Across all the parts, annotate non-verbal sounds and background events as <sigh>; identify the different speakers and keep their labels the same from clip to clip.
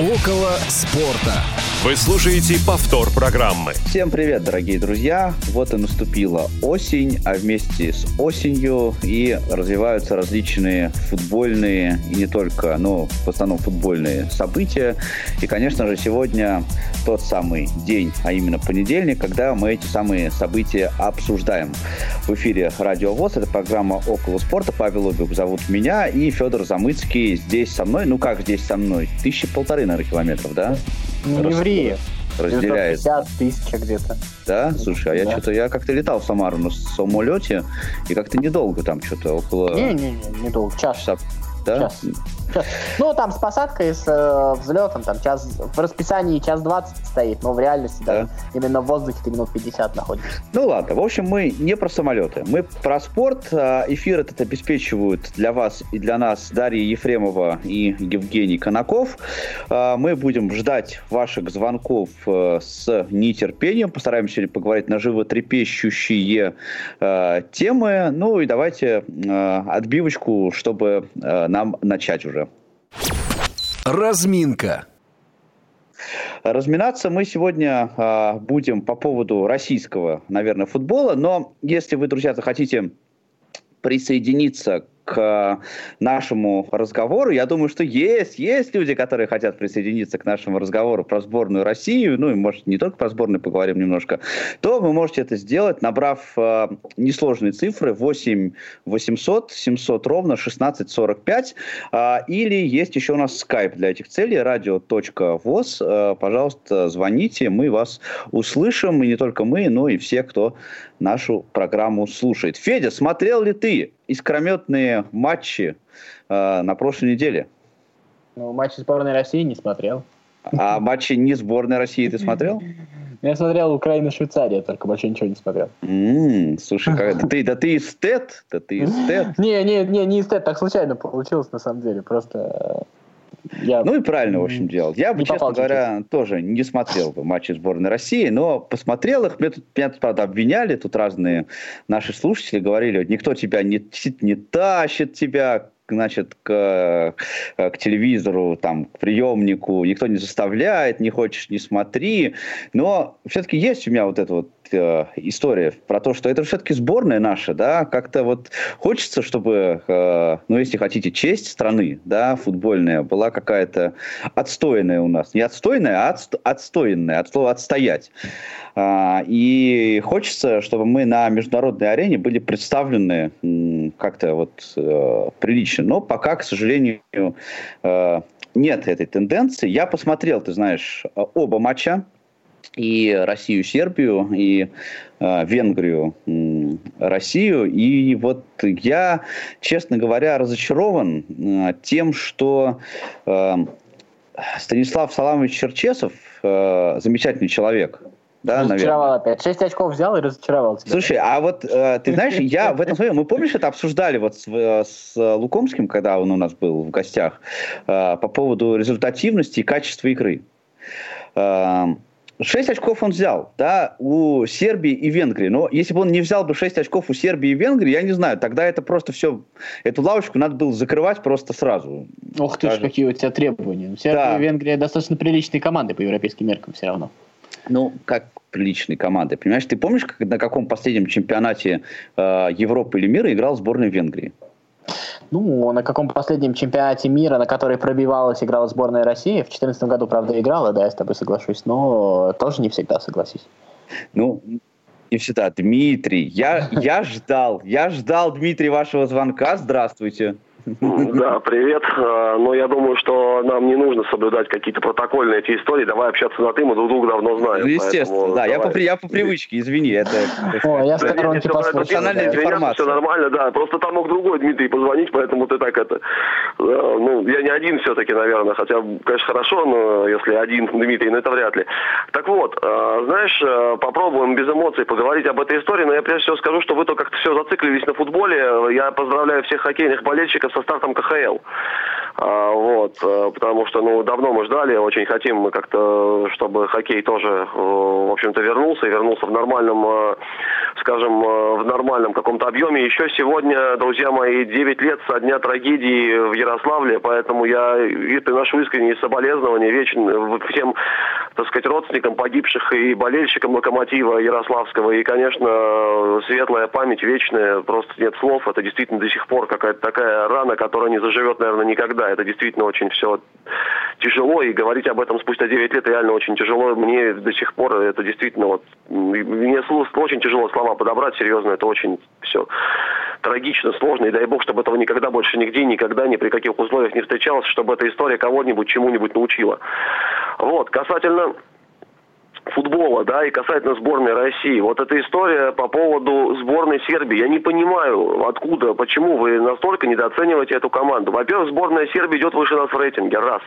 Speaker 1: Около спорта. Вы слушаете повтор программы.
Speaker 2: Всем привет, дорогие друзья! Вот и наступила осень, а вместе с осенью и развиваются различные футбольные и не только, но в основном футбольные события. И, конечно же, сегодня тот самый день, а именно понедельник, когда мы эти самые события обсуждаем. В эфире Радио ВОЗ, это программа «Около спорта». Павел Обюк зовут меня и Федор Замыцкий здесь со мной. Ну как здесь со мной? Тысячи полторы, наверное, километров, да?
Speaker 3: Не Рас... евреи.
Speaker 2: Разделяет.
Speaker 3: 50 тысяч где-то.
Speaker 2: Да? Слушай, а я да. что-то, я как-то летал в Самару на самолете, и как-то недолго там что-то около...
Speaker 3: Не-не-не, недолго, час. Да? Час. <laughs> Ну, там с посадкой, с э, взлетом, там час, в расписании час 20 стоит, но в реальности, да, да именно в воздухе ты минут 50 находишься.
Speaker 2: Ну ладно, в общем, мы не про самолеты, мы про спорт. А, эфир этот обеспечивают для вас и для нас Дарья Ефремова и Евгений Конаков. А, мы будем ждать ваших звонков э, с нетерпением, постараемся сегодня поговорить на животрепещущие э, темы. Ну и давайте э, отбивочку, чтобы нам начать уже.
Speaker 1: Разминка.
Speaker 2: Разминаться мы сегодня э, будем по поводу российского, наверное, футбола. Но если вы, друзья, захотите присоединиться к нашему разговору. Я думаю, что есть, есть люди, которые хотят присоединиться к нашему разговору про сборную Россию, ну и, может, не только про сборную поговорим немножко, то вы можете это сделать, набрав э, несложные цифры 8 800 700 ровно 1645. Э, или есть еще у нас Skype для этих целей, radio.voz. Э, пожалуйста, звоните, мы вас услышим, и не только мы, но и все, кто нашу программу слушает. Федя, смотрел ли ты искрометные матчи э, на прошлой неделе?
Speaker 3: Ну, матчи сборной России не смотрел.
Speaker 2: А матчи не сборной России ты смотрел?
Speaker 3: Я смотрел Украина-Швейцария, только больше ничего не смотрел.
Speaker 2: Mm, слушай, как, да ты, да ты эстет, да ты эстет. <laughs>
Speaker 3: Не, не, не, не эстет, так случайно получилось на самом деле, просто
Speaker 2: я... Ну и правильно, в общем, делал. Я бы, честно говоря, тоже не смотрел бы матчи сборной России, но посмотрел их. Меня тут, меня тут, правда, обвиняли, тут разные наши слушатели говорили, никто тебя не, не тащит тебя, значит, к, к телевизору, там, к приемнику, никто не заставляет, не хочешь, не смотри. Но все-таки есть у меня вот это вот э, история про то, что это все-таки сборная наша, да, как-то вот хочется, чтобы, э, ну, если хотите, честь страны, да, футбольная, была какая-то отстойная у нас. Не отстойная, а отст- отстоянная, от слова «отстоять». А, и хочется, чтобы мы на международной арене были представлены как-то вот э, прилично. Но пока, к сожалению, э, нет этой тенденции. Я посмотрел, ты знаешь, оба матча и Россию, Сербию, и э, Венгрию, э, Россию. И вот я, честно говоря, разочарован э, тем, что э, Станислав Саламович Черчесов э, замечательный человек.
Speaker 3: Да, разочаровал наверное. опять. Шесть очков взял и разочаровал тебя.
Speaker 2: Слушай, а вот э, ты знаешь, я в этом смысле, мы помнишь, это обсуждали вот с, с Лукомским, когда он у нас был в гостях, э, по поводу результативности и качества игры. Э, 6 очков он взял, да, у Сербии и Венгрии. Но если бы он не взял бы 6 очков у Сербии и Венгрии, я не знаю, тогда это просто все, эту лавочку надо было закрывать просто сразу.
Speaker 3: Ох ты ж, какие у тебя требования. Сербия да. и Венгрия достаточно приличные команды по европейским меркам все равно.
Speaker 2: Ну, как приличные команды. Понимаешь, ты помнишь, как, на каком последнем чемпионате э, Европы или мира играл сборная Венгрии?
Speaker 3: Ну, на каком последнем чемпионате мира, на который пробивалась, играла сборная России. В 2014 году, правда, играла, да, я с тобой соглашусь, но тоже не всегда согласись.
Speaker 2: Ну, не всегда. Дмитрий, я, я ждал, я ждал, Дмитрий, вашего звонка. Здравствуйте.
Speaker 4: Да, привет. А, но я думаю, что нам не нужно соблюдать какие-то протокольные эти истории. Давай общаться на ты, мы друг друга давно знаем. Ну,
Speaker 2: естественно, да. Я по, я по привычке, извини. Это,
Speaker 3: О, я сторонки
Speaker 4: Профессиональная информация. Все нормально, да. Просто там мог другой Дмитрий позвонить, поэтому ты так это... Ну, я не один все-таки, наверное. Хотя, конечно, хорошо, но если один Дмитрий, ну это вряд ли. Так вот, а, знаешь, попробуем без эмоций поговорить об этой истории, но я прежде всего скажу, что вы то как-то все зациклились на футболе. Я поздравляю всех хоккейных болельщиков со стартом КХЛ. А, вот, э, потому что, ну, давно мы ждали, очень хотим мы как-то, чтобы хоккей тоже, э, в общем-то, вернулся, и вернулся в нормальном э, скажем, в нормальном каком-то объеме. Еще сегодня, друзья мои, 9 лет со дня трагедии в Ярославле, поэтому я приношу искренние соболезнования вечно всем, так сказать, родственникам погибших и болельщикам «Локомотива» Ярославского. И, конечно, светлая память вечная, просто нет слов. Это действительно до сих пор какая-то такая рана, которая не заживет, наверное, никогда. Это действительно очень все тяжело, и говорить об этом спустя 9 лет реально очень тяжело. Мне до сих пор это действительно вот... Мне очень тяжело слова подобрать, серьезно, это очень все трагично, сложно, и дай бог, чтобы этого никогда больше нигде, никогда, ни при каких условиях не встречалось, чтобы эта история кого-нибудь чему-нибудь научила. Вот, касательно look футбола, да, и касательно сборной России. Вот эта история по поводу сборной Сербии. Я не понимаю, откуда, почему вы настолько недооцениваете эту команду. Во-первых, сборная Сербии идет выше нас в рейтинге, раз.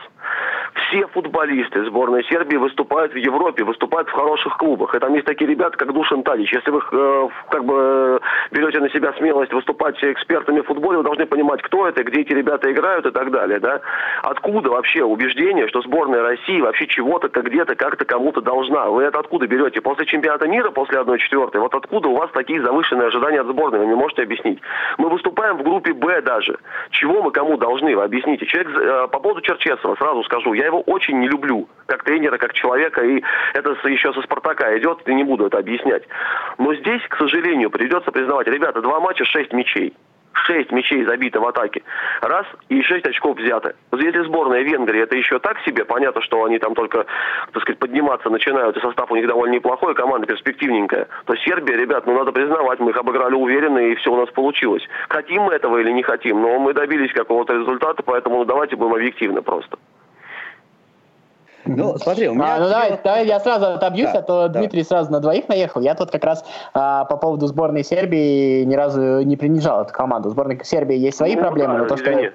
Speaker 4: Все футболисты сборной Сербии выступают в Европе, выступают в хороших клубах. И там есть такие ребята, как Душан Талич. Если вы э, как бы берете на себя смелость выступать экспертами в футболе, вы должны понимать, кто это, где эти ребята играют и так далее, да. Откуда вообще убеждение, что сборная России вообще чего-то, как где-то, как-то кому-то должна? Вы это откуда берете? После чемпионата мира, после 1-4, вот откуда у вас такие завышенные ожидания от сборной? Вы не можете объяснить. Мы выступаем в группе «Б» даже. Чего мы кому должны? Вы объясните. Человек, э, по поводу Черчесова, сразу скажу, я его очень не люблю, как тренера, как человека, и это еще со «Спартака» идет, и не буду это объяснять. Но здесь, к сожалению, придется признавать, ребята, два матча, шесть мячей. 6 мячей забито в атаке. Раз, и 6 очков взято. Если сборная Венгрии это еще так себе, понятно, что они там только, так сказать, подниматься начинают, и состав у них довольно неплохой, команда перспективненькая, то Сербия, ребят, ну надо признавать, мы их обыграли уверенно, и все у нас получилось. Хотим мы этого или не хотим, но мы добились какого-то результата, поэтому ну, давайте будем объективны просто.
Speaker 3: Ну, смотри, у меня... А, ну, давай, давай я сразу отобьюсь, да, а то да. Дмитрий сразу на двоих наехал. Я тут как раз а, по поводу сборной Сербии ни разу не принижал эту команду. У сборной Сербии есть свои ну, проблемы, да, но то, что... Нет.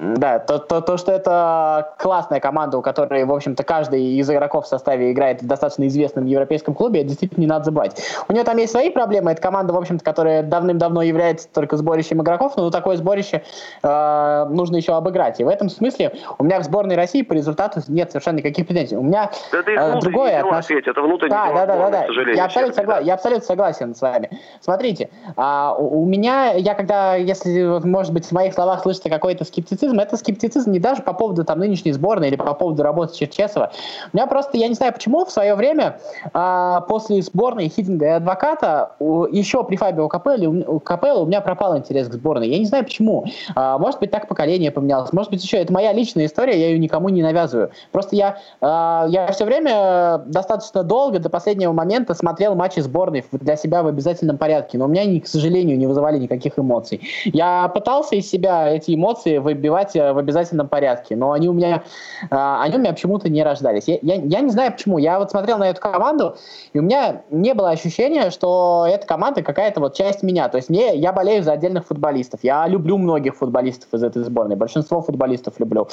Speaker 3: Да, то, то, то, что это классная команда, у которой, в общем-то, каждый из игроков в составе играет в достаточно известном европейском клубе, это действительно не надо забывать. У нее там есть свои проблемы. Это команда, в общем-то, которая давным-давно является только сборищем игроков, но такое сборище э, нужно еще обыграть. И в этом смысле у меня в сборной России по результату нет совершенно никаких претензий. У меня
Speaker 4: это э, другое отношение. Это внутренний
Speaker 3: да, да, да, да, да. Я абсолютно, согла... я абсолютно согласен с вами. Смотрите, э, у меня, я когда, если, может быть, в моих словах слышится какой-то скептицизм, скептицизм, это скептицизм не даже по поводу там нынешней сборной или по поводу работы Черчесова. У меня просто, я не знаю почему, в свое время а, после сборной Хидинга и Адвоката у, еще при Фабио Капелле, у, Капелло у меня пропал интерес к сборной. Я не знаю почему. А, может быть, так поколение поменялось. Может быть, еще это моя личная история, я ее никому не навязываю. Просто я, а, я все время достаточно долго, до последнего момента смотрел матчи сборной для себя в обязательном порядке, но у меня, к сожалению, не вызывали никаких эмоций. Я пытался из себя эти эмоции выбивать э, в обязательном порядке. Но они у меня, а, они у меня почему-то не рождались. Я, я, я не знаю почему. Я вот смотрел на эту команду, и у меня не было ощущения, что эта команда какая-то вот часть меня. То есть мне, я болею за отдельных футболистов. Я люблю многих футболистов из этой сборной. Большинство футболистов люблю.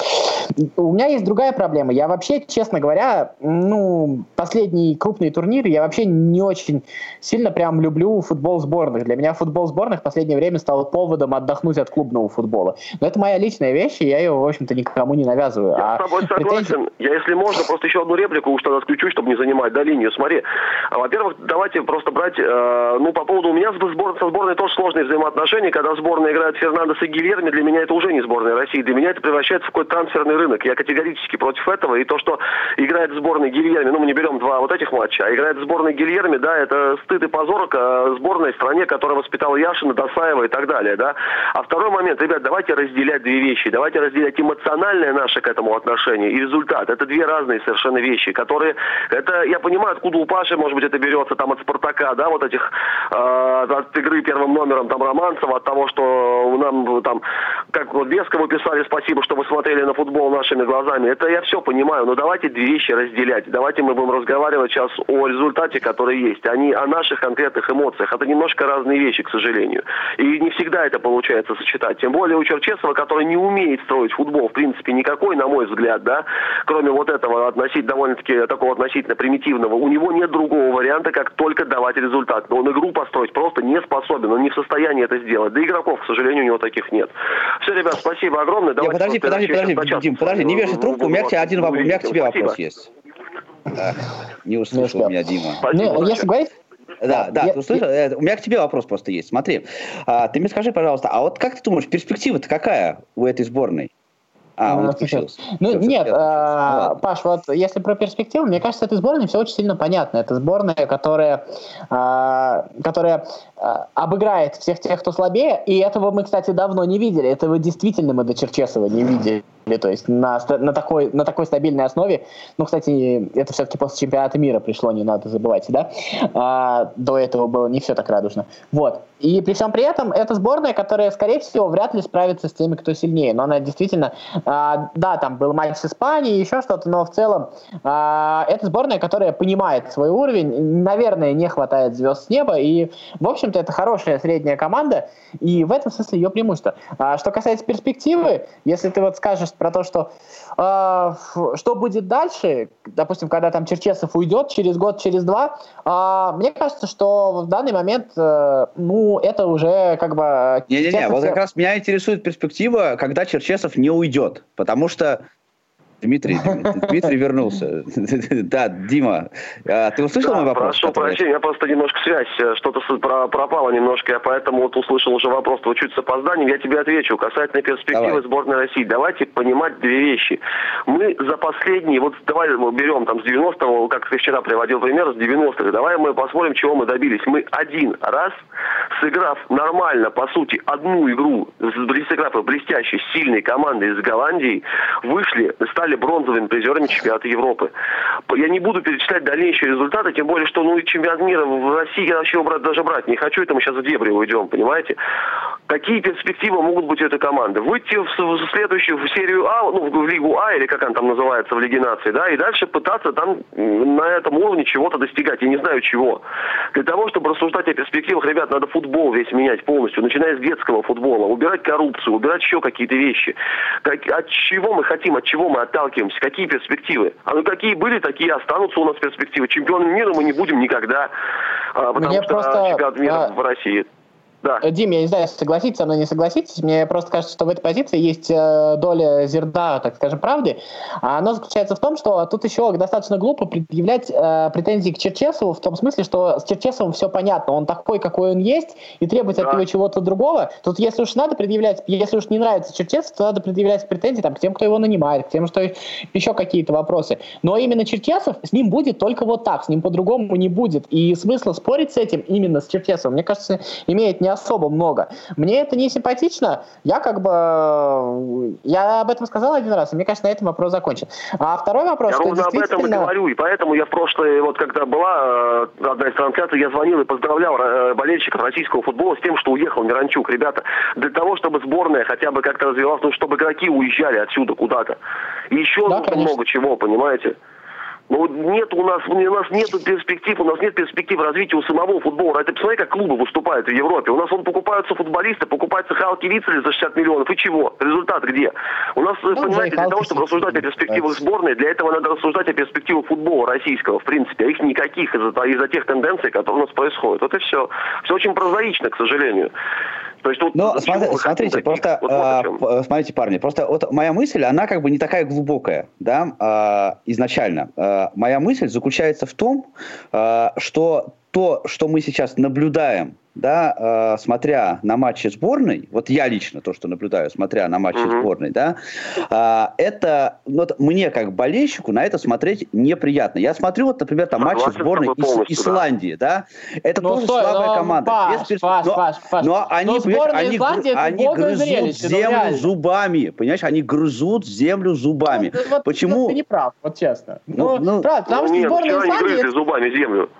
Speaker 3: У меня есть другая проблема. Я вообще, честно говоря, ну, последний крупный турнир, я вообще не очень сильно прям люблю футбол сборных. Для меня футбол сборных в последнее время стал поводом отдохнуть от клубного футбола. Но это моя личная вещи, я ее, в общем-то, никому не навязываю.
Speaker 4: Я а с тобой согласен. Претензии... Я, если можно, просто еще одну реплику уж тогда включу, чтобы не занимать да, линию. Смотри, а, во-первых, давайте просто брать, э, ну, по поводу, у меня с сбор, со сборной тоже сложные взаимоотношения, когда сборная играет Фернандес и Гильерми, для меня это уже не сборная России, для меня это превращается в какой-то трансферный рынок. Я категорически против этого, и то, что играет сборная Гильерми, ну, мы не берем два вот этих матча, а играет сборная Гильерми, да, это стыд и позор сборной стране, которая воспитала Яшина, Досаева и так далее, да. А второй момент, ребят, давайте разделять две вещи. Давайте разделять эмоциональное наше к этому отношение и результат. Это две разные совершенно вещи, которые... Это, я понимаю, откуда у Паши, может быть, это берется там от Спартака, да, вот этих... Э, от игры первым номером там Романцева, от того, что нам там... Как вот Бескову писали спасибо, что вы смотрели на футбол нашими глазами. Это я все понимаю, но давайте две вещи разделять. Давайте мы будем разговаривать сейчас о результате, который есть, а не о наших конкретных эмоциях. Это немножко разные вещи, к сожалению. И не всегда это получается сочетать. Тем более у Черчесова, который не умеет строить футбол, в принципе, никакой, на мой взгляд, да, кроме вот этого относительно, довольно-таки такого относительно примитивного, у него нет другого варианта, как только давать результат. Но он игру построить просто не способен, он не в состоянии это сделать. Да игроков, к сожалению, у него таких нет. Все, ребят, спасибо огромное.
Speaker 2: Давайте подожди, подожди, подожди, Дим, подожди, не вешай трубку, у меня к тебе один вопрос, у меня к тебе вопрос есть. не услышал меня Дима.
Speaker 3: Ну, если говорить
Speaker 2: Да, да, ты услышал? Э, у меня к тебе вопрос просто есть. Смотри, а, ты мне скажи, пожалуйста, а вот как ты думаешь, перспектива-то какая у этой сборной?
Speaker 3: А, он отключился. Ну, все, нет, а, ну, Паш, вот если про перспективу, мне кажется, этой сборной все очень сильно понятно. Это сборная, которая, а, которая а, обыграет всех тех, кто слабее, и этого мы, кстати, давно не видели. Этого действительно мы до Черчесова не видели. То есть на, на, такой, на такой стабильной основе, ну, кстати, это все-таки после чемпионата мира пришло, не надо забывать, да? А, до этого было не все так радужно. Вот. И при всем при этом, это сборная, которая, скорее всего, вряд ли справится с теми, кто сильнее. Но она действительно, а, да, там был матч с Испанией, еще что-то, но в целом а, это сборная, которая понимает свой уровень. Наверное, не хватает звезд с неба. И, в общем-то, это хорошая средняя команда. И в этом смысле ее преимущество. А, что касается перспективы, если ты вот скажешь про то, что э, что будет дальше, допустим, когда там Черчесов уйдет через год, через два, э, мне кажется, что в данный момент, э, ну, это уже как бы...
Speaker 2: Не-не-не, вот как раз меня интересует перспектива, когда Черчесов не уйдет, потому что Дмитрий, Дмитрий вернулся. Да, Дима, а ты услышал мой вопрос?
Speaker 4: Прошу прощения, я просто немножко связь, э, что-то пропало немножко, я поэтому вот услышал уже вопрос, то чуть с опозданием, я тебе отвечу. Касательно перспективы сборной России, давайте понимать две вещи. Мы за последние, вот давай мы берем там с 90-го, как ты вчера приводил пример, с 90-х, давай мы посмотрим, чего мы добились. Мы один раз, сыграв нормально, по сути, одну игру, сыграв блестящей, сильной командой из Голландии, вышли, стали бронзовыми призерами чемпионата Европы. Я не буду перечислять дальнейшие результаты, тем более, что ну, чемпионат мира в России я вообще брать, даже брать не хочу, это мы сейчас в дебри уйдем, понимаете? Какие перспективы могут быть у этой команды? Выйти в, в следующую в серию А, ну, в Лигу А, или как она там называется, в Лиге нации, да, и дальше пытаться там на этом уровне чего-то достигать. Я не знаю чего. Для того, чтобы рассуждать о перспективах, ребят, надо футбол весь менять полностью, начиная с детского футбола, убирать коррупцию, убирать еще какие-то вещи. Как, от чего мы хотим, от чего мы отталкиваемся, какие перспективы? А ну какие были, такие останутся у нас перспективы. Чемпионом мира мы не будем никогда, а, потому Мне что просто... чемпионат мира а... в России
Speaker 3: да. Э, Дим, я не знаю, согласитесь со мной, не согласитесь. Мне просто кажется, что в этой позиции есть э, доля зерна, так скажем, правды. А оно заключается в том, что тут еще достаточно глупо предъявлять э, претензии к Черчесову в том смысле, что с Черчесовым все понятно. Он такой, какой он есть, и требовать да. от него чего-то другого. Тут если уж надо предъявлять, если уж не нравится Черчесов, то надо предъявлять претензии там, к тем, кто его нанимает, к тем, что еще какие-то вопросы. Но именно Черчесов, с ним будет только вот так, с ним по-другому не будет. И смысла спорить с этим именно с Черчесовым, мне кажется, имеет не особо много. Мне это не симпатично. Я как бы... Я об этом сказал один раз, и мне кажется, на этом вопрос закончен. А второй вопрос...
Speaker 4: Я ровно действительно... об этом и говорю, и поэтому я в прошлое, вот когда была э, одна из трансляций, я звонил и поздравлял э, болельщиков российского футбола с тем, что уехал Миранчук. Ребята, для того, чтобы сборная хотя бы как-то развивалась, ну, чтобы игроки уезжали отсюда куда-то. И еще да, много чего, понимаете? Но ну, нет у нас, у нас нет перспектив, у нас нет перспектив развития у самого футбола. Это посмотри, как клубы выступают в Европе. У нас он покупаются футболисты, покупаются Халки Вицели за 60 миллионов. И чего? Результат где? У нас, ну, понимаете, для того, чтобы рассуждать о перспективах сборной, для этого надо рассуждать о перспективах футбола российского, в принципе. А их никаких из-за из тех тенденций, которые у нас происходят. Вот и все. Все очень прозаично, к сожалению.
Speaker 2: То есть, вот, Но смотри, смотрите, просто вот, вот э, смотрите, парни, просто вот моя мысль, она как бы не такая глубокая, да, э, изначально. Э, моя мысль заключается в том, э, что то, что мы сейчас наблюдаем да, э, смотря на матчи сборной, вот я лично то, что наблюдаю, смотря на матчи mm-hmm. сборной, да, э, это вот мне как болельщику на это смотреть неприятно. Я смотрю вот, например, там матчи сборной Ис- Исландии, да, это ну, тоже стой, слабая но, команда.
Speaker 3: Паш, без перс... Паш, но, Паш, Паш.
Speaker 2: но они, но они, Исландии они грызут зрелище, землю ну, зубами, понимаешь, они грызут землю зубами. Ну, вот, Почему?
Speaker 3: Ты не прав, вот честно. Ну, ну, ну
Speaker 4: прав, потому ну, что нет, сборная Исландии... Они зубами землю.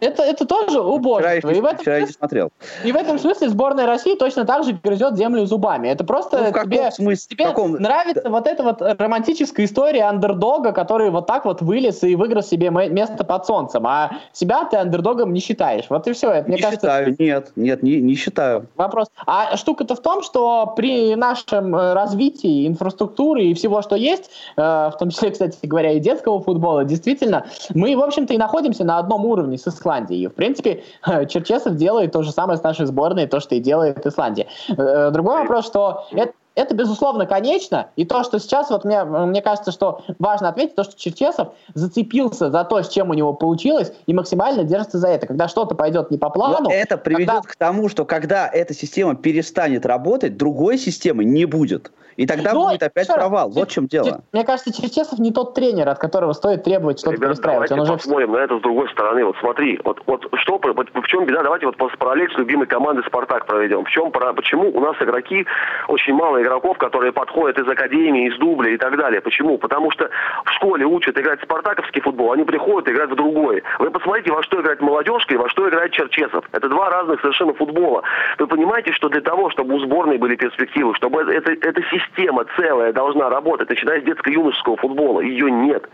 Speaker 3: Это, это тоже убожество.
Speaker 2: Вчера, и в этом вчера смысле, не смотрел.
Speaker 3: И в этом смысле сборная России точно так же грызет землю зубами. Это просто ну, в тебе, смысле? тебе каком... нравится вот эта вот романтическая история андердога, который вот так вот вылез и выиграл себе место под солнцем. А себя ты андердогом не считаешь. Вот и все. Это,
Speaker 2: мне не кажется, считаю, нет, нет, не, не считаю.
Speaker 3: Вопрос. А штука-то в том, что при нашем э, развитии инфраструктуры и всего, что есть, э, в том числе, кстати говоря, и детского футбола, действительно, мы, в общем-то, и находимся на одном уровне с Исландии. И, в принципе, <laughs> Черчесов делает то же самое с нашей сборной, то, что и делает Исландия. Э, другой вопрос, что это это, безусловно, конечно. И то, что сейчас, вот мне, мне кажется, что важно отметить, то, что Черчесов зацепился за то, с чем у него получилось, и максимально держится за это. Когда что-то пойдет не по плану... Но
Speaker 2: это приведет когда... к тому, что когда эта система перестанет работать, другой системы не будет. И тогда Но, будет опять провал. Вот в чем дело.
Speaker 3: Мне кажется, Черчесов не тот тренер, от которого стоит требовать что-то Ребят, перестраивать.
Speaker 4: Давайте Он посмотрим уже... на это с другой стороны. Вот смотри, вот, вот что, вот, в чем беда? Давайте вот параллель с любимой командой «Спартак» проведем. В чем, почему у нас игроки, очень мало игроков, которые подходят из академии, из дубля и так далее. Почему? Потому что в школе учат играть спартаковский футбол, они приходят играть в другой. Вы посмотрите, во что играет молодежка и во что играет Черчесов. Это два разных совершенно футбола. Вы понимаете, что для того, чтобы у сборной были перспективы, чтобы это, эта система целая должна работать, начиная с детско-юношеского футбола, ее нет.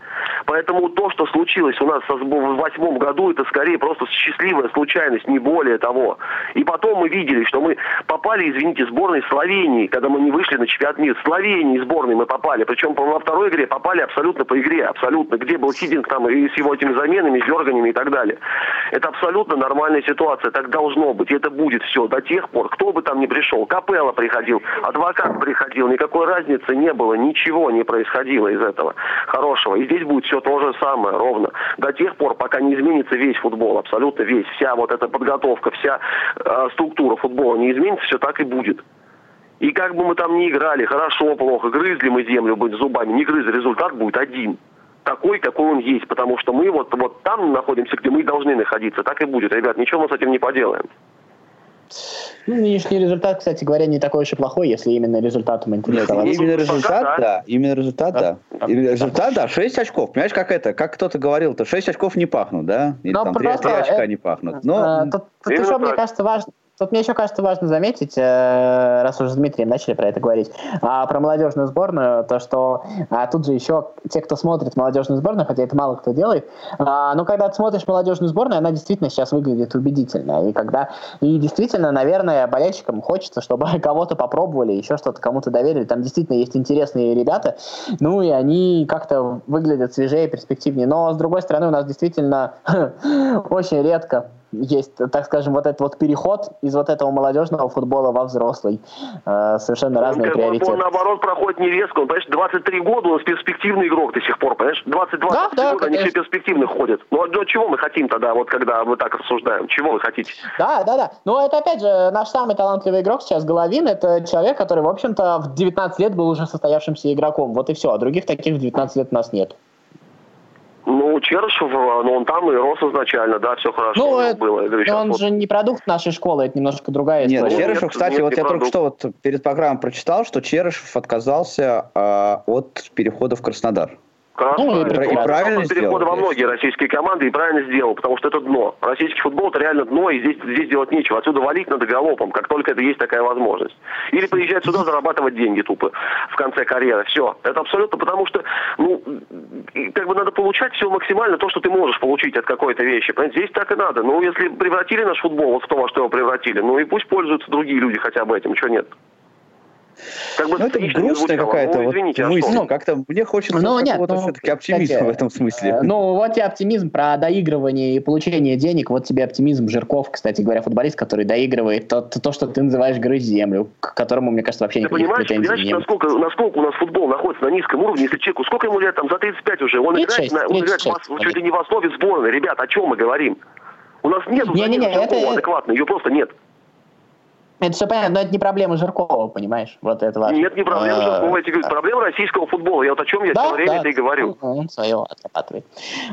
Speaker 4: Поэтому то, что случилось у нас в восьмом году, это скорее просто счастливая случайность, не более того. И потом мы видели, что мы попали, извините, сборной Словении, когда мы не вышли на чемпионат мира. Словении сборной мы попали. Причем во второй игре попали абсолютно по игре, абсолютно. Где был Сидинг там и с его этими заменами, дерганиями и так далее. Это абсолютно нормальная ситуация. Так должно быть. И это будет все до тех пор. Кто бы там ни пришел. Капелла приходил, адвокат приходил. Никакой разницы не было. Ничего не происходило из этого хорошего. И здесь будет все то же самое, ровно. До тех пор, пока не изменится весь футбол. Абсолютно весь. Вся вот эта подготовка, вся э, структура футбола не изменится, все так и будет. И как бы мы там ни играли, хорошо, плохо, грызли мы землю быть зубами, не грызли, результат будет один. Такой, какой он есть, потому что мы вот, вот там находимся, где мы должны находиться. Так и будет, ребят, ничего мы с этим не поделаем.
Speaker 3: Ну, нынешний результат, кстати говоря, не такой уж и плохой, если именно результатом интересоваться.
Speaker 2: Именно результат, да. Именно результат, да. Именно результат, да. 6 очков. Понимаешь, как это? Как кто-то говорил-то, 6 очков не пахнут, да? Или там 3 очка не пахнут.
Speaker 3: Но... Тут еще, мне кажется, важно Тут мне еще кажется важно заметить, э, раз уже с Дмитрием начали про это говорить, а, про молодежную сборную, то что а, тут же еще те, кто смотрит молодежную сборную, хотя это мало кто делает, а, но когда ты смотришь молодежную сборную, она действительно сейчас выглядит убедительно. И когда и действительно, наверное, болельщикам хочется, чтобы <laughs> кого-то попробовали, еще что-то кому-то доверили. Там действительно есть интересные ребята, ну и они как-то выглядят свежее, перспективнее. Но с другой стороны, у нас действительно <laughs> очень редко есть, так скажем, вот этот вот переход из вот этого молодежного футбола во взрослый. Э, совершенно он, разные приоритеты.
Speaker 4: Он, наоборот, проходит не резко. Он, понимаешь, 23 года, он перспективный игрок до сих пор, понимаешь? 22 да, да, года, они все перспективно ходят. Ну, а чего мы хотим тогда, вот когда мы так рассуждаем? Чего вы хотите?
Speaker 3: Да, да, да. Ну, это, опять же, наш самый талантливый игрок сейчас, Головин, это человек, который, в общем-то, в 19 лет был уже состоявшимся игроком. Вот и все. А других таких в 19 лет у нас нет.
Speaker 4: Ну, Черышев, ну, он там и рос изначально, да, все хорошо ну, это, было.
Speaker 3: Я говорю, но он вот... же не продукт нашей школы, это немножко другая
Speaker 2: история. Нет, Черышев, нет, кстати, нет, вот я продукт. только что вот перед программой прочитал, что Черышев отказался э, от перехода в Краснодар.
Speaker 4: Красный. Ну, и, и правильно перехода во многие российские команды и правильно сделал, потому что это дно. Российский футбол это реально дно, и здесь, здесь делать нечего. Отсюда валить надо галопом, как только это есть такая возможность. Или приезжать сюда зарабатывать деньги тупо в конце карьеры. Все. Это абсолютно потому что, ну, как бы надо получать все максимально то, что ты можешь получить от какой-то вещи. Понимаете, здесь так и надо. Ну, если превратили наш футбол вот в то, во что его превратили, ну и пусть пользуются другие люди хотя бы этим, чего нет.
Speaker 2: Как бы ну, это грустная какая-то ну, извините, вот мысль. Ну, как-то мне хочется ну, нет, ну, все-таки оптимизма кстати, в этом смысле.
Speaker 3: Э, ну, вот тебе оптимизм про доигрывание и получение денег. Вот тебе оптимизм Жирков, кстати говоря, футболист, который доигрывает то, то, то что ты называешь грызть землю, к которому, мне кажется, вообще ты никаких понимаешь, претензий понимаешь, нет.
Speaker 4: Насколько, насколько у нас футбол находится на низком уровне, если человеку, сколько ему лет, там, за 35 уже, он 36, играет, 36, он играет в, чуть ли не в основе сборной. Ребят, о чем мы говорим? У нас нет не, не, не, это... адекватно, ее просто нет.
Speaker 3: Это все понятно, но это не проблема Жиркова, понимаешь? Вот это важно.
Speaker 4: Нет, не проблема а, Жиркова, я тебе говорю, проблема российского футбола. Я вот о чем я да, все время да, и говорю.
Speaker 3: Он свое отрабатывает.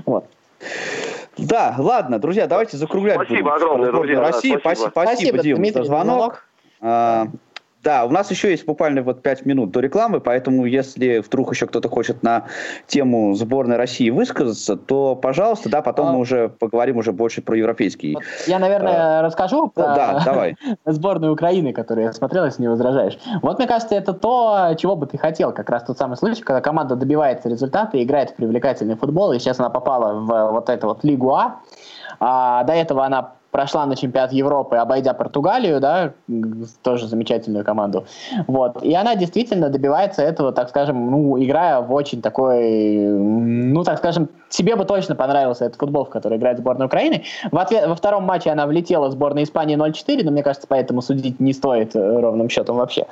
Speaker 3: Вот.
Speaker 2: Да, ладно, друзья, давайте закруглять.
Speaker 4: Спасибо огромное, друзья.
Speaker 2: России. Спасибо. спасибо, спасибо Дим, Дмитрий, за звонок. Да, у нас еще есть буквально вот 5 минут до рекламы, поэтому если вдруг еще кто-то хочет на тему сборной России высказаться, то, пожалуйста, да, потом а... мы уже поговорим уже больше про европейский. Вот
Speaker 3: я, наверное, а... расскажу про
Speaker 2: да, давай. <laughs>
Speaker 3: сборную Украины, которую я смотрел, если не возражаешь. Вот, мне кажется, это то, чего бы ты хотел, как раз тот самый случай, когда команда добивается результата, играет в привлекательный футбол, и сейчас она попала в вот эту вот Лигу А, а до этого она прошла на чемпионат Европы, обойдя Португалию, да, тоже замечательную команду. Вот. И она действительно добивается этого, так скажем, ну, играя в очень такой, ну, так скажем, тебе бы точно понравился этот футбол, в который играет сборная Украины. В ответ, во втором матче она влетела в сборную Испании 0-4, но мне кажется, поэтому судить не стоит э, ровным счетом вообще.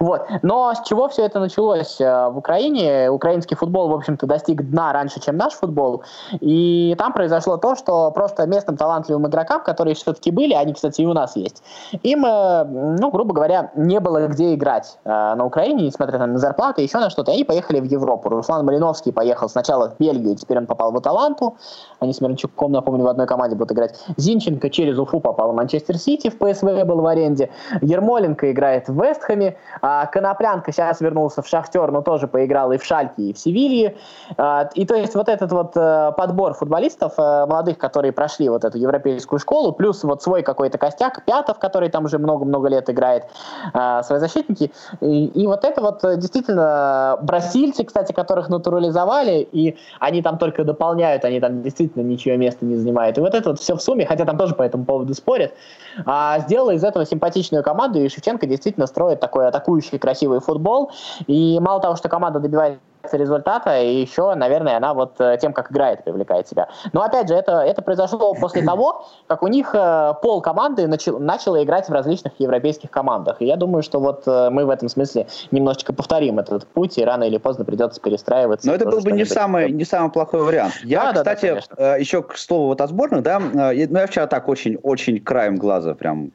Speaker 3: Вот. Но с чего все это началось э, в Украине? Украинский футбол, в общем-то, достиг дна раньше, чем наш футбол. И там произошло то, что просто местным талантливым игрокам, которые все-таки были, они, кстати, и у нас есть, им, э, ну, грубо говоря, не было где играть на Украине, несмотря на зарплаты, еще на что-то. Они поехали в Европу. Руслан Малиновский поехал сначала в Бельгию, теперь он попал в Аталанту. Они с Миранчуком, напомню, в одной команде будут играть. Зинченко через Уфу попал в Манчестер Сити, в ПСВ был в аренде. Ермоленко играет в Вестхэме. А Коноплянка сейчас вернулся в Шахтер, но тоже поиграл и в Шальке, и в Севилье. А, и то есть вот этот вот э, подбор футболистов э, молодых, которые прошли вот эту европейскую школу, плюс вот свой какой-то костяк, Пятов, который там уже много-много лет играет, а, свои защитники. И, и вот это вот э, действительно бразильцы, кстати, которых натурализовали, и они там только дополняют, они там действительно ничего места не занимают. И вот это вот все в сумме, хотя там тоже по этому поводу спорят, а, сделала из этого симпатичную команду, и Шевченко действительно строит такой атакующий красивый футбол. И мало того, что команда добивается результата, и еще, наверное, она вот э, тем, как играет, привлекает себя. Но опять же, это, это произошло после того, как у них э, пол команды начал, начала играть в различных европейских командах. И я думаю, что вот э, мы в этом смысле немножечко повторим этот путь, и рано или поздно придется перестраиваться.
Speaker 2: Но это был бы не самый, не самый плохой вариант. Я, да, кстати, да, еще к слову вот о сборных, да, ну, я вчера так очень, очень краем глаза прям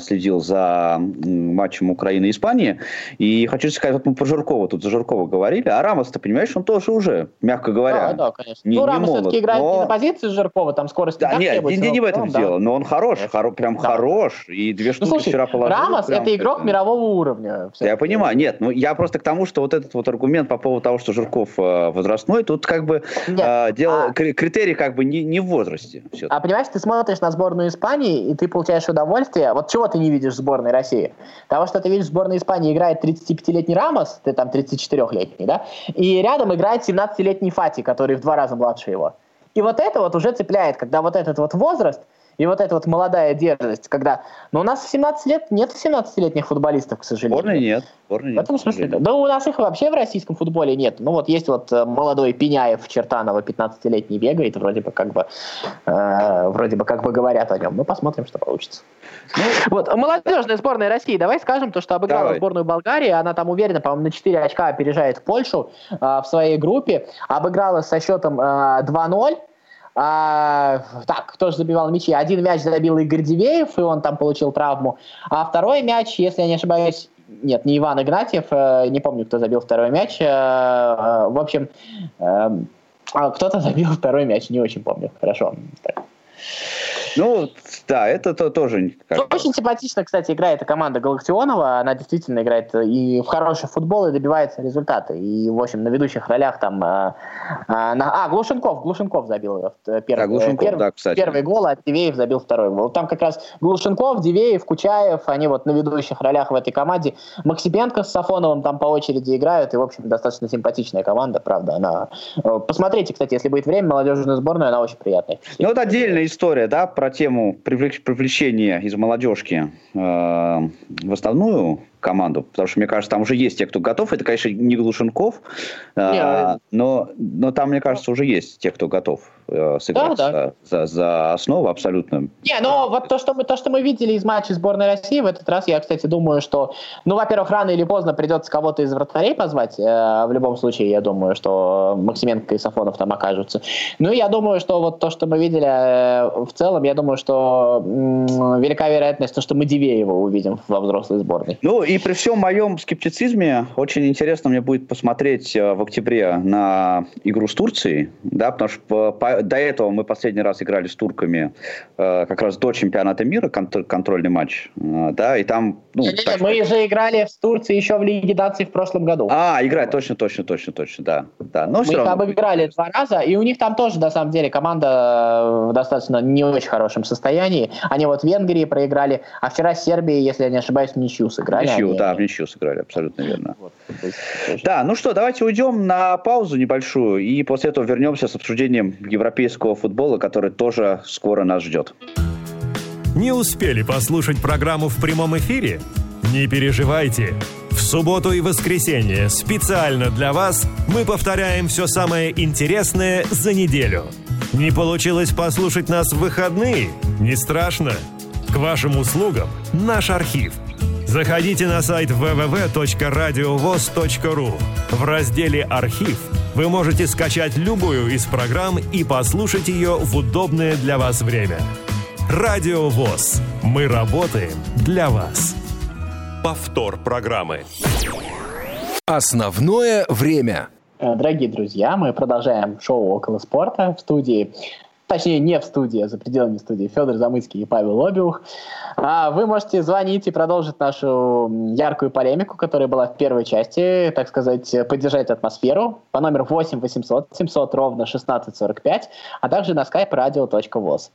Speaker 2: следил за матчем Украины и Испании, и хочу сказать, вот мы про Жиркова, тут за Жиркова говорили, а Рамос, ты понимаешь, он тоже уже, мягко говоря,
Speaker 3: Да, да, конечно. Не, ну, Рамос все-таки играет но... не на позиции Жиркова, там скорость
Speaker 2: да, нет, не, не, не в этом да. дело, но он хорош, хоро, прям да. хорош, и две ну, штуки ну, слушай, вчера положил.
Speaker 3: Рамос прям, это игрок это... мирового уровня.
Speaker 2: Я понимаю, нет, ну я просто к тому, что вот этот вот аргумент по поводу того, что Жирков э, возрастной, тут как бы э, дело, а... критерий как бы не, не в возрасте.
Speaker 3: А понимаешь, ты смотришь на сборную Испании, и ты получаешь удовольствие, вот чего ты не видишь в сборной России? Того, что ты видишь в сборной Испании играет 35-летний Рамос, ты там 34-летний, да, и рядом играет 17-летний Фати, который в два раза младше его. И вот это вот уже цепляет, когда вот этот вот возраст и вот эта вот молодая дерзость, когда... Но у нас в 17 лет нет 17-летних футболистов, к сожалению.
Speaker 2: Сборной нет. Сборной
Speaker 3: нет в этом смысле, да. да у нас их вообще в российском футболе нет. Ну вот есть вот э, молодой Пеняев Чертанова, 15-летний бегает, вроде бы как бы, э, вроде бы как бы говорят о нем. Ну посмотрим, что получится. Ну, вот, молодежная сборная России, давай скажем то, что обыграла давай. сборную Болгарии, она там уверенно, по-моему, на 4 очка опережает Польшу э, в своей группе, обыграла со счетом э, 2-0, а, так, кто же забивал мячи? Один мяч забил Игорь Дивеев, и он там получил травму. А второй мяч, если я не ошибаюсь, нет, не Иван Игнатьев, э, не помню, кто забил второй мяч. Э, э, в общем, а кто-то <laughs> забил второй мяч, не очень помню. Хорошо. Так.
Speaker 2: Ну, да, это то, тоже...
Speaker 3: Как... Очень симпатично, кстати, играет эта команда Галактионова. Она действительно играет и в хороший футбол, и добивается результата. И, в общем, на ведущих ролях там... А, а, на... а Глушенков, Глушенков забил первый, да, Глушенков, первый, да, кстати. первый гол, а Дивеев забил второй гол. Там как раз Глушенков, Дивеев, Кучаев, они вот на ведущих ролях в этой команде. Максипенко с Сафоновым там по очереди играют. И, в общем, достаточно симпатичная команда, правда. Она... Э, посмотрите, кстати, если будет время, молодежную сборную, она очень приятная.
Speaker 2: Ну, вот отдельная история, да, про тему привлечения из молодежки э, в основную команду, потому что, мне кажется, там уже есть те, кто готов. Это, конечно, не Глушенков, э, но, но там, мне кажется, уже есть те, кто готов э, сыграть да, да. За, за основу абсолютно.
Speaker 3: Не, но вот то что, мы, то, что мы видели из матча сборной России в этот раз, я, кстати, думаю, что, ну, во-первых, рано или поздно придется кого-то из вратарей позвать. Э, в любом случае, я думаю, что Максименко и Сафонов там окажутся. Ну, я думаю, что вот то, что мы видели э, в целом, я думаю, что м- велика вероятность, то, что мы Дивеева увидим во взрослой сборной.
Speaker 2: Ну, и при всем моем скептицизме, очень интересно мне будет посмотреть э, в октябре на игру с Турцией, да, потому что по, до этого мы последний раз играли с турками э, как раз до чемпионата мира, кон- контрольный матч, э, да, и там...
Speaker 3: Ну, не, так, мы же играли с Турцией еще в Лиге Наций в прошлом году.
Speaker 2: А, играть, точно, точно, точно, точно, да. да. Но
Speaker 3: мы равно... обыграли два раза, и у них там тоже, на самом деле, команда в достаточно не очень хорошем состоянии. Они вот в Венгрии проиграли, а вчера Сербии, если я не ошибаюсь, ничью сыграли.
Speaker 2: Ничью, да, в ничью сыграли, абсолютно верно. Вот, да, ну что, давайте уйдем на паузу небольшую, и после этого вернемся с обсуждением европейского футбола, который тоже скоро нас ждет.
Speaker 1: Не успели послушать программу в прямом эфире? Не переживайте. В субботу и воскресенье специально для вас мы повторяем все самое интересное за неделю. Не получилось послушать нас в выходные? Не страшно. К вашим услугам наш архив. Заходите на сайт www.radiovoz.ru. В разделе «Архив» вы можете скачать любую из программ и послушать ее в удобное для вас время. Радио ВОЗ. Мы работаем для вас. Повтор программы.
Speaker 5: Основное время.
Speaker 3: Э, дорогие друзья, мы продолжаем шоу «Около спорта» в студии точнее не в студии, а за пределами студии, Федор Замыцкий и Павел Обиух. А вы можете звонить и продолжить нашу яркую полемику, которая была в первой части, так сказать, поддержать атмосферу по номеру 8 800 700 ровно 1645, а также на skype radio.voz.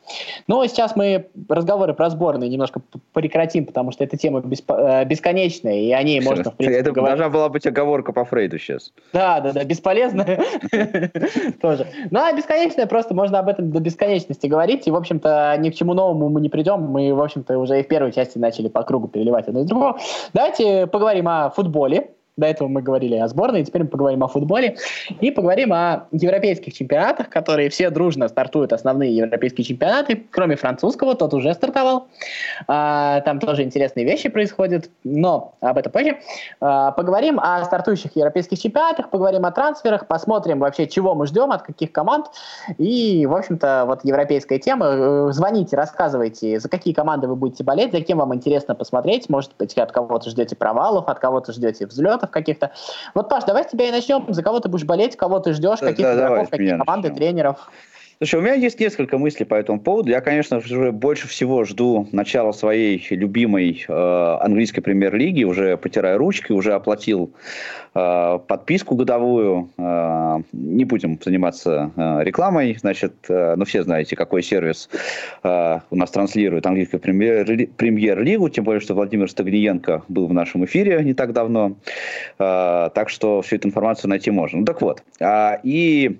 Speaker 3: Ну, а сейчас мы разговоры про сборные немножко прекратим, потому что эта тема бесп... Э, бесконечная, и о ней можно, в
Speaker 2: принципе, Это говорить. должна была быть оговорка по Фрейду сейчас.
Speaker 3: Да, да, да, бесполезная <laughs> тоже. Ну, а бесконечная, просто можно об этом бесконечности говорить, и, в общем-то, ни к чему новому мы не придем. Мы, в общем-то, уже и в первой части начали по кругу переливать одно из другого. Давайте поговорим о футболе. До этого мы говорили о сборной, теперь мы поговорим о футболе и поговорим о европейских чемпионатах, которые все дружно стартуют, основные европейские чемпионаты, кроме французского, тот уже стартовал. А, там тоже интересные вещи происходят, но об этом позже. А, поговорим о стартующих европейских чемпионатах, поговорим о трансферах, посмотрим вообще, чего мы ждем, от каких команд. И, в общем-то, вот европейская тема. Э, звоните, рассказывайте, за какие команды вы будете болеть, за кем вам интересно посмотреть. Может быть, от кого-то ждете провалов, от кого-то ждете взлет результатов каких-то. Вот, Паш, давай с тебя и начнем. За кого ты будешь болеть, кого ты ждешь, да, каких да, игроков, какие команды, начнем. тренеров?
Speaker 2: Слушай, у меня есть несколько мыслей по этому поводу. Я, конечно же, больше всего жду начала своей любимой э, английской премьер-лиги. Уже потирая ручки, уже оплатил э, подписку годовую. Э, не будем заниматься э, рекламой. Значит, э, ну все знаете, какой сервис э, у нас транслирует английскую премьер- премьер-лигу. Тем более, что Владимир Стагниенко был в нашем эфире не так давно. Э, так что всю эту информацию найти можно. Ну так вот. Э, и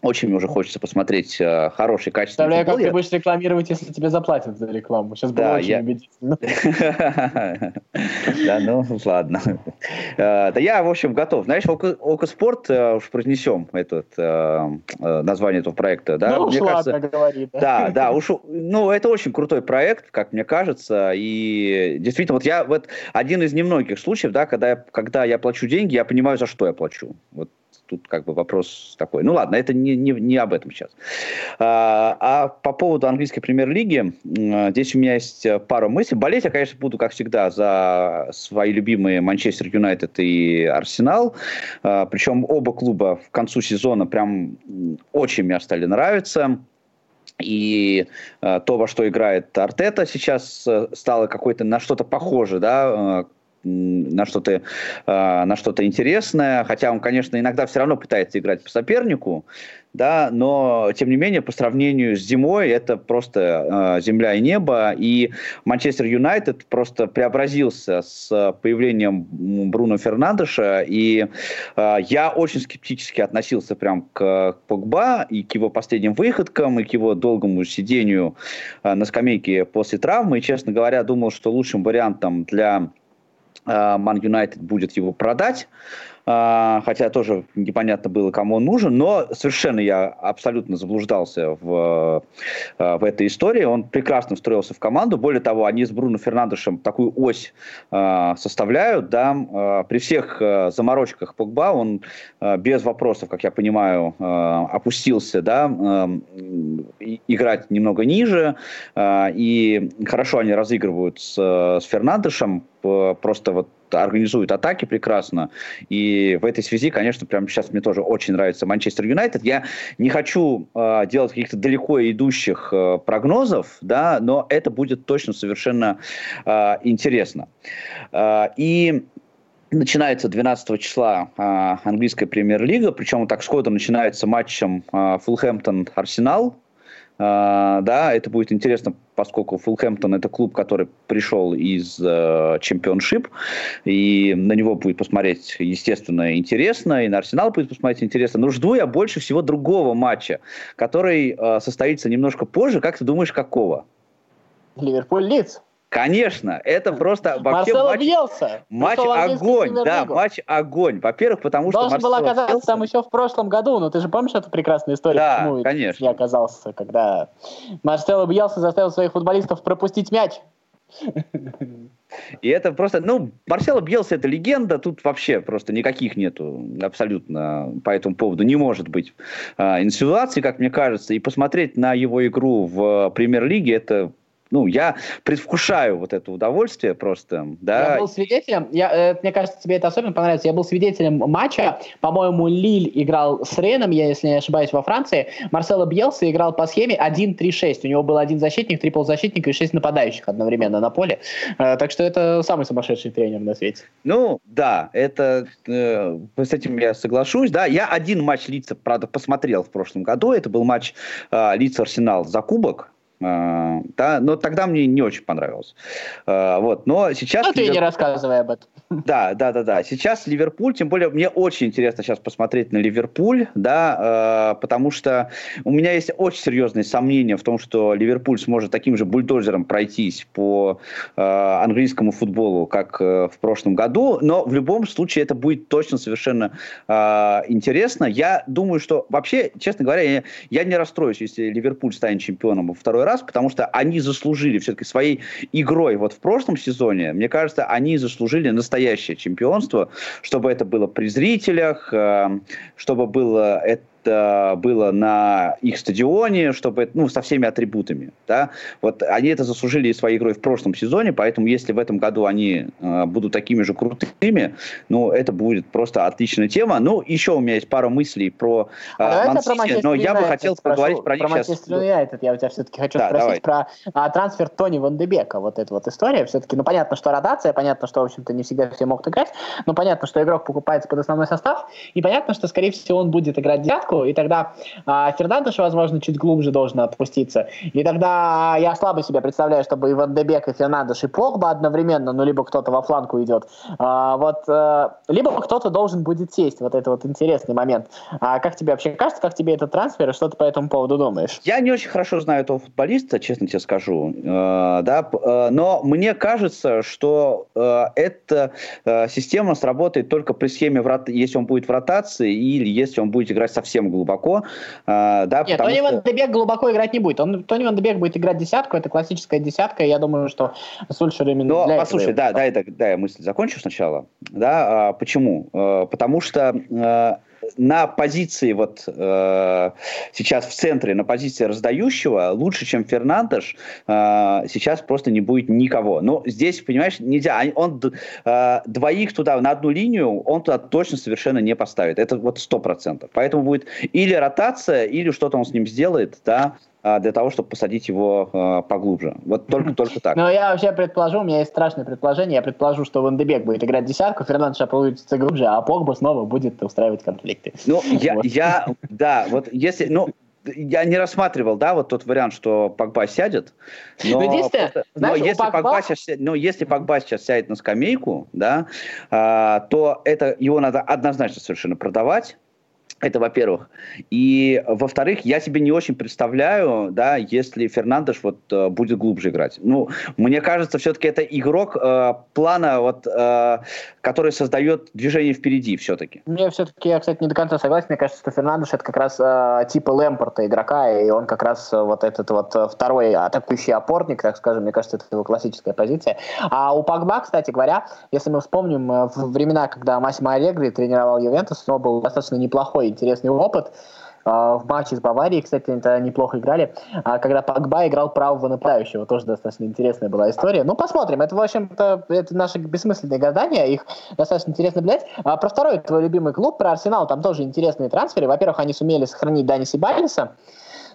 Speaker 2: очень мне уже хочется посмотреть э, хороший, качественный
Speaker 3: Представляю, футбол. как ты будешь рекламировать, если тебе заплатят за рекламу. Сейчас было очень я... убедительно. <laughs> <laughs>
Speaker 2: Да, ну ладно. Э, да я, в общем, готов. Знаешь, Окоспорт, э, уж произнесем этот э, название этого проекта. Да?
Speaker 3: Ну уж ладно, говори.
Speaker 2: Да, да, <laughs> уж, ну это очень крутой проект, как мне кажется. И действительно, вот я вот один из немногих случаев, да, когда я, когда я плачу деньги, я понимаю, за что я плачу. Вот тут как бы вопрос такой. Ну ладно, это не, не, не об этом сейчас. А, а по поводу английской премьер-лиги, здесь у меня есть э, пару мыслей. Болеть я, конечно, буду, как всегда, за свои любимые Манчестер Юнайтед и Арсенал. А, причем оба клуба в концу сезона прям очень мне стали нравиться. И э, то, во что играет Артета сейчас, э, стало какой-то на что-то похоже, да, на что-то а, на что-то интересное, хотя он, конечно, иногда все равно пытается играть по сопернику, да, но тем не менее по сравнению с зимой это просто э, земля и небо, и Манчестер Юнайтед просто преобразился с появлением Бруно Фернандеша, и э, я очень скептически относился прям к Погба и к его последним выходкам, и к его долгому сидению э, на скамейке после травмы, и, честно говоря, думал, что лучшим вариантом для Ман Юнайтед будет его продать. А, хотя тоже непонятно было, кому он нужен, но совершенно я абсолютно заблуждался в, а, в этой истории. Он прекрасно встроился в команду. Более того, они с Бруно Фернандешем такую ось составляют. Да, при всех заморочках Погба он без вопросов, как я понимаю, опустился да, играть немного ниже. И хорошо они разыгрывают с, с Фернандешем. Просто вот организует атаки прекрасно. И в этой связи, конечно, прямо сейчас мне тоже очень нравится Манчестер Юнайтед. Я не хочу э, делать каких-то далеко идущих э, прогнозов, да, но это будет точно совершенно э, интересно. Э, и Начинается 12 числа э, английская премьер-лига, причем так сходу начинается матчем э, Фулхэмптон-Арсенал. Uh, да, это будет интересно, поскольку Фулхэмптон это клуб, который пришел из чемпионшип, uh, и на него будет посмотреть, естественно, интересно, и на Арсенал будет посмотреть интересно. Но жду я больше всего другого матча, который uh, состоится немножко позже. Как ты думаешь, какого?
Speaker 3: Ливерпуль Лиц.
Speaker 2: Конечно, это просто
Speaker 3: вообще Марсело матч, Бьелса,
Speaker 2: матч огонь, да, матч огонь. Во-первых, потому что
Speaker 3: Должен был оказаться Бьелса... там еще в прошлом году, но ты же помнишь эту прекрасную историю,
Speaker 2: да, почему конечно.
Speaker 3: не оказался, когда Марсело Бьелса заставил своих футболистов пропустить мяч.
Speaker 2: И это просто, ну, Марсело Бьелса это легенда, тут вообще просто никаких нету абсолютно по этому поводу. Не может быть э, инсинуаций, как мне кажется, и посмотреть на его игру в премьер-лиге, это ну, я предвкушаю вот это удовольствие просто, да.
Speaker 3: Я был свидетелем, я, э, мне кажется, тебе это особенно понравится, я был свидетелем матча, по-моему, Лиль играл с Реном, я, если не ошибаюсь, во Франции, Марсело Бьелса играл по схеме 1-3-6, у него был один защитник, три полузащитника и шесть нападающих одновременно на поле, э, так что это самый сумасшедший тренер на свете.
Speaker 2: Ну, да, это, э, с этим я соглашусь, да, я один матч Лица, правда, посмотрел в прошлом году, это был матч э, Лица-Арсенал за кубок, да, но тогда мне не очень понравилось. А, вот, но сейчас...
Speaker 3: Ну, ты Ливерпуль... не рассказывай об этом. <laughs>
Speaker 2: Да, да, да, да. Сейчас Ливерпуль, тем более мне очень интересно сейчас посмотреть на Ливерпуль, да, а, потому что у меня есть очень серьезные сомнения в том, что Ливерпуль сможет таким же бульдозером пройтись по английскому футболу, как э, в прошлом году, но в любом случае это будет точно совершенно интересно. Я думаю, что вообще, честно говоря, я, я не расстроюсь, если Ливерпуль станет чемпионом во второй раз, потому что они заслужили все-таки своей игрой вот в прошлом сезоне, мне кажется, они заслужили настоящее чемпионство, чтобы это было при зрителях, э, чтобы было это это было на их стадионе, чтобы, ну, со всеми атрибутами, да, вот они это заслужили своей игрой в прошлом сезоне, поэтому если в этом году они э, будут такими же крутыми, ну, это будет просто отличная тема. Ну, еще у меня есть пара мыслей про
Speaker 3: э, а Мансити,
Speaker 2: но я бы хотел спрошу, поговорить про,
Speaker 3: про
Speaker 2: них сейчас.
Speaker 3: Юнайтед, я у тебя все-таки хочу да, спросить давай. про а, трансфер Тони Вандебека, вот эта вот история, все-таки, ну, понятно, что ротация, понятно, что, в общем-то, не всегда все могут играть, но понятно, что игрок покупается под основной состав, и понятно, что, скорее всего, он будет играть девятку, и тогда а, Фернандеш, возможно, чуть глубже должен отпуститься. И тогда я слабо себе представляю, чтобы и Ван Дебек, и Фернандеш, и Погба одновременно, ну, либо кто-то во фланку идет. А, вот, а, либо кто-то должен будет сесть. Вот это вот интересный момент. А как тебе вообще кажется, как тебе этот трансфер, и что ты по этому поводу думаешь?
Speaker 2: Я не очень хорошо знаю этого футболиста, честно тебе скажу. Э, да, э, но мне кажется, что э, эта э, система сработает только при схеме, в если он будет в ротации, или если он будет играть совсем глубоко глубоко.
Speaker 3: Э, да, Нет, Тони что... Ван Дебек глубоко играть не будет. Он, Тони Ван Дебек будет играть десятку, это классическая десятка, и я думаю, что Сульшер именно
Speaker 2: Но,
Speaker 3: для
Speaker 2: послушай,
Speaker 3: этого...
Speaker 2: да, да, да, я мысль закончу сначала. Да, а, почему? А, потому что а, на позиции вот э, сейчас в центре, на позиции раздающего, лучше, чем Фернандеш, э, сейчас просто не будет никого. Но здесь, понимаешь, нельзя. Он э, двоих туда на одну линию, он туда точно совершенно не поставит. Это вот сто процентов. Поэтому будет или ротация, или что-то он с ним сделает, да, для того, чтобы посадить его э, поглубже. Вот только, <clears throat> только так.
Speaker 3: Ну, я вообще предположу, у меня есть страшное предположение, я предположу, что Вандебек будет играть десятку, Фернандо опустится глубже, а Погба снова будет устраивать конфликты.
Speaker 2: Ну, я, вот. я, <laughs> да, вот если, ну, я не рассматривал, да, вот тот вариант, что Погба сядет. Но,
Speaker 3: ну, просто,
Speaker 2: знаешь, но если Погба... Погба сейчас, но если Погба сейчас сядет на скамейку, да, а, то это его надо однозначно совершенно продавать это во-первых. И во-вторых, я себе не очень представляю, да, если Фернандеш вот э, будет глубже играть. Ну, мне кажется, все-таки это игрок э, плана, вот, э, который создает движение впереди все-таки.
Speaker 3: Мне все-таки, я, кстати, не до конца согласен. Мне кажется, что Фернандеш это как раз э, типа Лэмпорта игрока, и он как раз э, вот этот вот э, второй атакующий опорник, так скажем. Мне кажется, это его классическая позиция. А у Пагба, кстати говоря, если мы вспомним в времена, когда Массимо Аллегри тренировал Ювентус, него был достаточно неплохой интересный опыт. А, в матче с Баварией, кстати, это неплохо играли. А когда Погба играл правого нападающего, тоже достаточно интересная была история. Ну, посмотрим. Это, в общем-то, это наши бессмысленные гадания, их достаточно интересно наблюдать. А про второй твой любимый клуб, про Арсенал, там тоже интересные трансферы. Во-первых, они сумели сохранить Дани Сибалиса,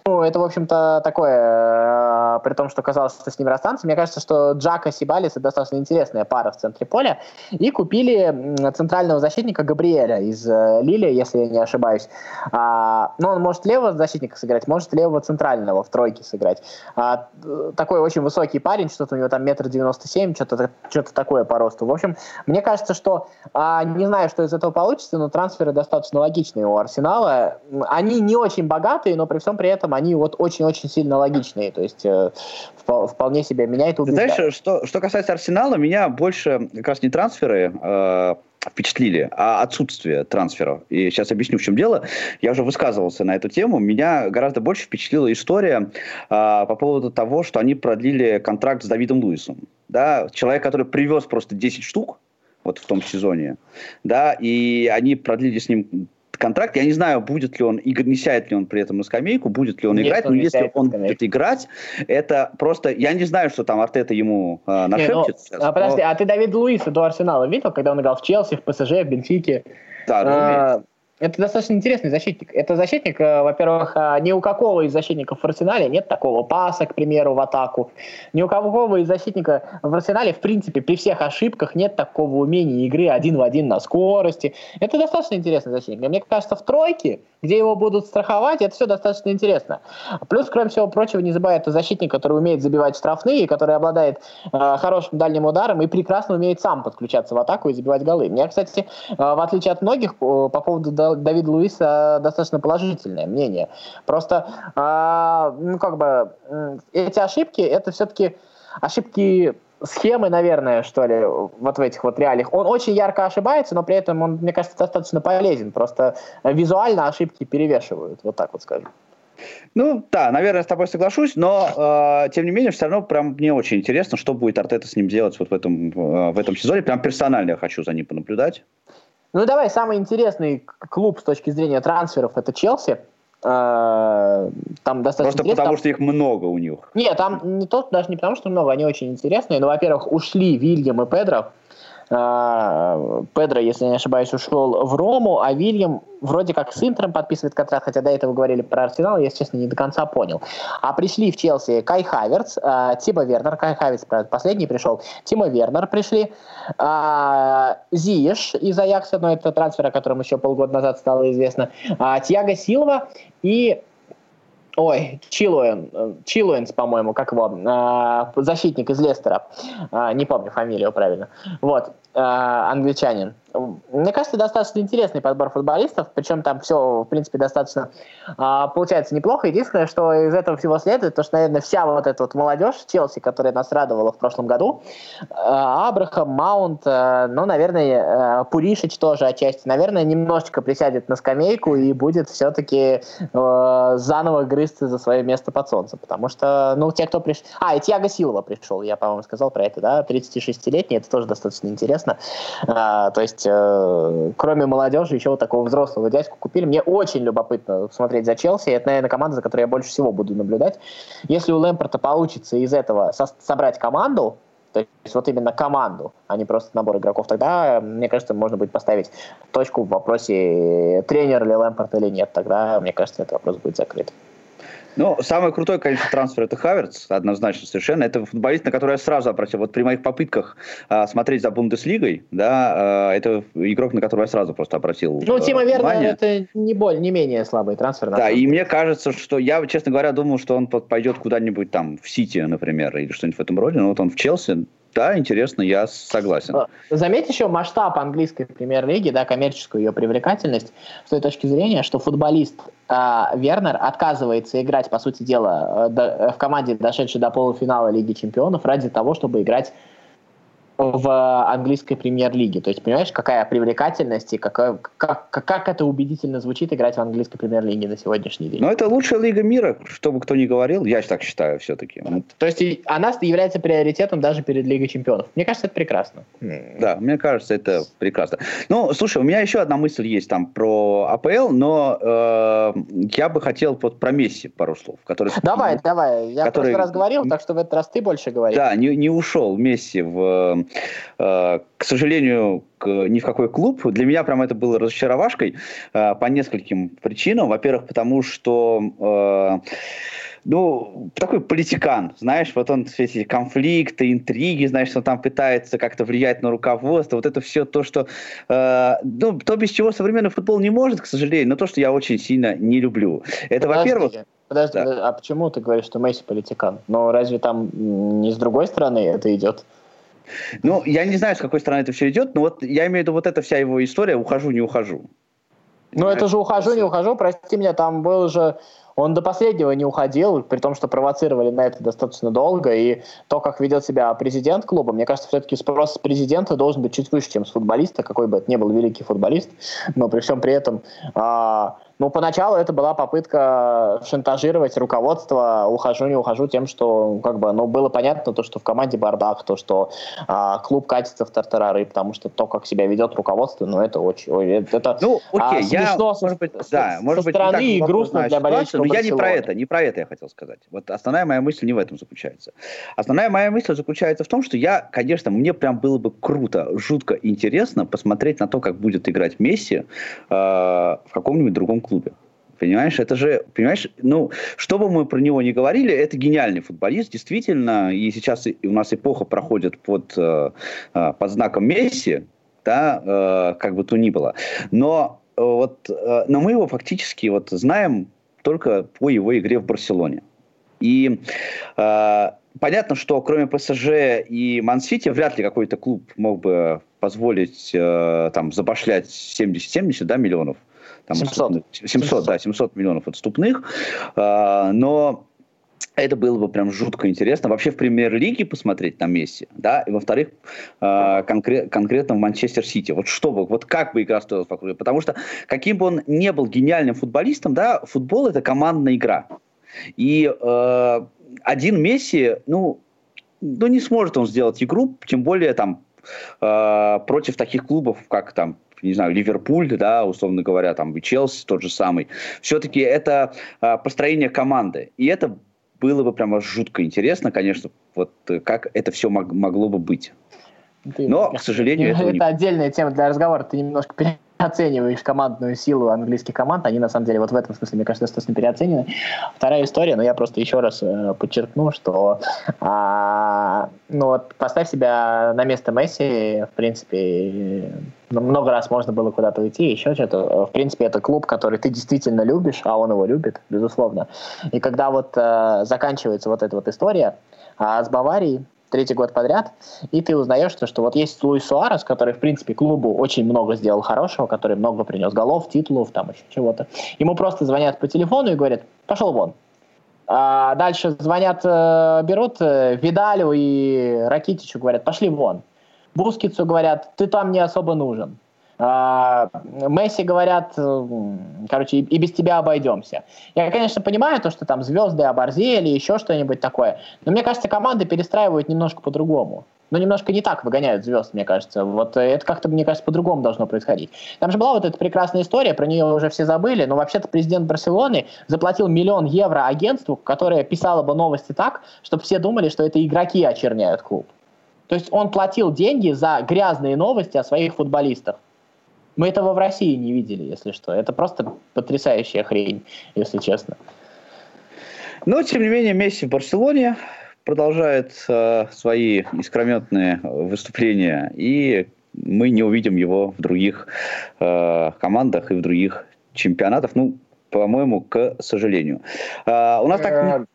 Speaker 3: ну, это, в общем-то, такое, э, при том, что казалось, что с ним расстанутся. Мне кажется, что Джака Сибалис это достаточно интересная пара в центре поля. И купили центрального защитника Габриэля из э, Лили, если я не ошибаюсь. А, Ну, он может левого защитника сыграть, может левого центрального в тройке сыграть. А, такой очень высокий парень, что-то у него там метр девяносто семь, что-то что такое по росту. В общем, мне кажется, что а, не знаю, что из этого получится, но трансферы достаточно логичные у Арсенала. Они не очень богатые, но при всем при этом они вот очень-очень сильно логичные. То есть э, вполне себе меня это убеждает.
Speaker 2: Знаешь, что, что касается Арсенала, меня больше как раз не трансферы э, впечатлили, а отсутствие трансферов. И сейчас объясню, в чем дело. Я уже высказывался на эту тему. Меня гораздо больше впечатлила история а, по поводу того, что они продлили контракт с Давидом Луисом. Да? Человек, который привез просто 10 штук, вот в том сезоне, да, и они продлили с ним контракт. Я не знаю, будет ли он, не сядет ли он при этом на скамейку, будет ли он Нет, играть, он но если он будет играть, это просто... Я не знаю, что там Артета ему э, нашепчет. Не, ну,
Speaker 3: сейчас, а, подожди, но... а ты Давид Луиса до Арсенала видел, когда он играл в Челси, в ПСЖ, в Бенфике?
Speaker 2: Да, а,
Speaker 3: это достаточно интересный защитник. Это защитник, э, во-первых, э, ни у какого из защитников в арсенале нет такого паса, к примеру, в атаку. Ни у какого из защитника в арсенале, в принципе, при всех ошибках нет такого умения игры один в один на скорости. Это достаточно интересный защитник. Мне кажется, в тройке, где его будут страховать, это все достаточно интересно. Плюс, кроме всего прочего, не забывай, это защитник, который умеет забивать штрафные, который обладает э, хорошим дальним ударом и прекрасно умеет сам подключаться в атаку и забивать голы. Мне, кстати, э, в отличие от многих, э, по поводу Давида Луиса достаточно положительное мнение. Просто, а, ну, как бы, эти ошибки, это все-таки ошибки схемы, наверное, что ли, вот в этих вот реалиях. Он очень ярко ошибается, но при этом он, мне кажется, достаточно полезен. Просто визуально ошибки перевешивают, вот так вот скажем.
Speaker 2: Ну, да, наверное, с тобой соглашусь, но, э, тем не менее, все равно прям мне очень интересно, что будет Артета с ним делать вот в этом, э, в этом сезоне. Прям персонально я хочу за ним понаблюдать.
Speaker 3: Ну, давай, самый интересный клуб с точки зрения трансферов – это Челси. А, там достаточно
Speaker 2: Просто потому, что их много у них.
Speaker 3: Нет, там не то, даже не потому, что много, они очень интересные. Но, во-первых, ушли Вильям и Педро. А, Педро, если не ошибаюсь, ушел в Рому, а Вильям вроде как с Интером подписывает контракт, хотя до этого говорили про Арсенал, я, честно, не до конца понял. А пришли в Челси Кай Хаверц, э, Тима Вернер, Кай Хаверц, последний пришел, Тима Вернер пришли, э, Зиеш из Аякса, но это трансфер, о котором еще полгода назад стало известно, Тиаго Силва и Ой, Чилуэн, Чилуэнс, по-моему, как его, защитник из Лестера, не помню фамилию правильно, вот, англичанин. Мне кажется, достаточно интересный подбор футболистов, причем там все, в принципе, достаточно а, получается неплохо. Единственное, что из этого всего следует, то, что, наверное, вся вот эта вот молодежь Челси, которая нас радовала в прошлом году, а, Абрахам, Маунт, а, ну, наверное, а, Пуришич тоже отчасти, наверное, немножечко присядет на скамейку и будет все-таки а, заново грызться за свое место под солнцем, потому что, ну, те, кто пришел... А, и Тьяго Силова пришел, я, по-моему, сказал про это, да, 36-летний, это тоже достаточно интересно. А, то есть, э, кроме молодежи, еще вот такого взрослого дядьку купили. Мне очень любопытно смотреть за Челси. Это, наверное, команда, за которой я больше всего буду наблюдать. Если у Лэмпорта получится из этого со- собрать команду, то есть вот именно команду, а не просто набор игроков, тогда, мне кажется, можно будет поставить точку в вопросе, тренер ли Лэмпорт или нет. Тогда, мне кажется, этот вопрос будет закрыт.
Speaker 2: Ну, самый крутой, конечно, трансфер это Хаверц, однозначно совершенно. Это футболист, на который я сразу обратил. Вот при моих попытках а, смотреть за Бундеслигой, да, а, это игрок, на которого я сразу просто обратил
Speaker 3: Ну, Тима а, Вернер это не, боль, не менее слабый трансфер.
Speaker 2: Да, и мне кажется, что я, честно говоря, думал, что он пойдет куда-нибудь там в Сити, например, или что-нибудь в этом роде. Но вот он в Челси, да, интересно, я согласен. А,
Speaker 3: заметь еще масштаб английской премьер-лиги, да, коммерческую ее привлекательность с той точки зрения, что футболист э, Вернер отказывается играть, по сути дела, э, в команде, дошедшей до полуфинала Лиги Чемпионов, ради того, чтобы играть в английской премьер-лиге. То есть, понимаешь, какая привлекательность и какая, как, как это убедительно звучит играть в английской премьер-лиге на сегодняшний день.
Speaker 2: Но это лучшая лига мира, что бы кто ни говорил, я так считаю все-таки.
Speaker 3: То есть она является приоритетом даже перед Лигой чемпионов. Мне кажется, это прекрасно.
Speaker 2: Да, мне кажется, это прекрасно. Ну, слушай, у меня еще одна мысль есть там про АПЛ, но э, я бы хотел вот про Месси пару слов. Который,
Speaker 3: давай, давай. Я который, в прошлый раз говорил, так что в этот раз ты больше говоришь.
Speaker 2: Да, не, не ушел Месси в Э, к сожалению, ни в какой клуб. Для меня прям это было разочаровашкой э, по нескольким причинам. Во-первых, потому что ну, такой политикан, знаешь, вот он все эти конфликты, интриги, знаешь, он там пытается как-то влиять на руководство, вот это все то, что, э, ну, то, без чего современный футбол не может, к сожалению, но то, что я очень сильно не люблю. Это, во-первых...
Speaker 3: Подожди, да. а почему ты говоришь, что Месси политикан? Но разве там не с другой стороны это идет?
Speaker 2: Ну, я не знаю, с какой стороны это все идет, но вот я имею в виду вот эта вся его история «ухожу, не ухожу».
Speaker 3: Ну, это же ухожу, не ухожу, прости меня, там был же он до последнего не уходил, при том, что провоцировали на это достаточно долго, и то, как ведет себя президент клуба, мне кажется, все-таки спрос с президента должен быть чуть выше, чем с футболиста, какой бы это ни был великий футболист, но при всем при этом а, ну, поначалу это была попытка шантажировать руководство, ухожу, не ухожу, тем, что, как бы, ну, было понятно то, что в команде бардак, то, что а, клуб катится в тартарары, потому что то, как себя ведет руководство, ну, это очень, это
Speaker 2: ну, окей, а, смешно я, со, может быть,
Speaker 3: с, да, со может быть, стороны и грустно для болельщиков
Speaker 2: Но я не про это, не про это я хотел сказать. Вот основная моя мысль не в этом заключается. Основная моя мысль заключается в том, что я, конечно, мне прям было бы круто, жутко интересно посмотреть на то, как будет играть Месси э, в каком-нибудь другом клубе. Понимаешь, это же, понимаешь, ну, что бы мы про него ни говорили, это гениальный футболист, действительно, и сейчас у нас эпоха проходит под, э, э, под знаком Месси, да, э, как бы то ни было. Но вот, но мы его фактически вот знаем только по его игре в Барселоне. И э, понятно, что кроме ПСЖ и Ман-Сити вряд ли какой-то клуб мог бы позволить э, там забашлять 70-70 да, миллионов там 700. 700, 700, да, 700 миллионов отступных. А, но это было бы прям жутко интересно. Вообще в премьер-лиге посмотреть на Месси, да, и во-вторых, э, конкрет, конкретно в Манчестер Сити. Вот что бы, вот как бы игра стоила вокруг. Потому что каким бы он не был гениальным футболистом, да, футбол это командная игра. И э, один Месси, ну, ну, не сможет он сделать игру, тем более там э, против таких клубов, как там не знаю, Ливерпуль, да, условно говоря, там и Челси тот же самый. Все-таки это а, построение команды. И это было бы прямо жутко интересно, конечно, вот э, как это все мог, могло бы быть. Ты, Но, к сожалению,
Speaker 3: это... Это не... отдельная тема для разговора. Ты немножко переоцениваешь командную силу английских команд. Они, на самом деле, вот в этом смысле, мне кажется, достаточно переоценены. Вторая история, но я просто еще раз э, подчеркну, что а, ну вот поставь себя на место Месси, в принципе, ну, много раз можно было куда-то уйти, еще что-то. В принципе, это клуб, который ты действительно любишь, а он его любит, безусловно. И когда вот э, заканчивается вот эта вот история а с Баварией, третий год подряд, и ты узнаешь, что, что вот есть Луис Суарес, который, в принципе, клубу очень много сделал хорошего, который много принес голов, титулов, там еще чего-то. Ему просто звонят по телефону и говорят, пошел вон. А дальше звонят, э, берут э, Видалю и Ракитичу, говорят, пошли вон. Бускицу говорят, ты там не особо нужен. А, Месси говорят, э, короче, и без тебя обойдемся. Я, конечно, понимаю то, что там звезды оборзели, еще что-нибудь такое, но мне кажется, команды перестраивают немножко по-другому. Но немножко не так выгоняют звезд, мне кажется. Вот это как-то, мне кажется, по-другому должно происходить. Там же была вот эта прекрасная история, про нее уже все забыли, но вообще-то президент Барселоны заплатил миллион евро агентству, которое писало бы новости так, чтобы все думали, что это игроки очерняют клуб. То есть он платил деньги за грязные новости о своих футболистах. Мы этого в России не видели, если что. Это просто потрясающая хрень, если честно.
Speaker 2: Но, тем не менее, Месси в Барселоне продолжает э, свои искрометные выступления, и мы не увидим его в других э, командах и в других чемпионатах. Ну, по-моему, к сожалению. Э, у нас так...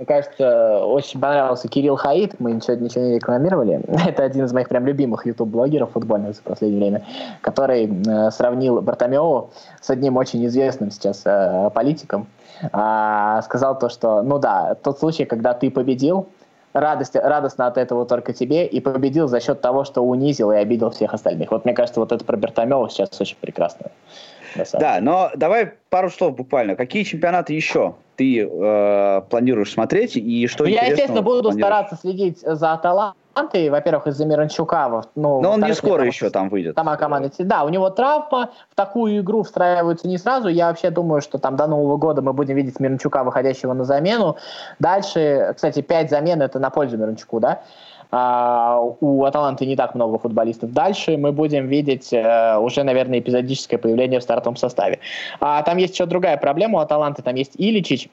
Speaker 3: Мне кажется, очень понравился Кирилл Хаид. Мы ничего, ничего не рекламировали. <laughs> Это один из моих прям любимых YouTube-блогеров футбольных за последнее время, который э, сравнил Бартомео с одним очень известным сейчас э, политиком. Э, сказал то, что, ну да, тот случай, когда ты победил, радость, радостно от этого только тебе, и победил за счет того, что унизил и обидел всех остальных. Вот мне кажется, вот это про Бартомео сейчас очень прекрасно.
Speaker 2: Да, но давай пару слов буквально. Какие чемпионаты еще ты э, планируешь смотреть и что
Speaker 3: Я, естественно, буду стараться следить за Аталантой, во-первых, из-за Миранчука.
Speaker 2: Ну, но он не скоро еще там выйдет.
Speaker 3: Сама команда. Да, у него травма, в такую игру встраиваются не сразу. Я вообще думаю, что там до Нового года мы будем видеть Миранчука, выходящего на замену. Дальше, кстати, пять замен это на пользу Миранчуку, да? А, у Аталанты не так много футболистов. Дальше мы будем видеть э, уже, наверное, эпизодическое появление в стартовом составе. А там есть еще другая проблема у Аталанты. Там есть Иличич,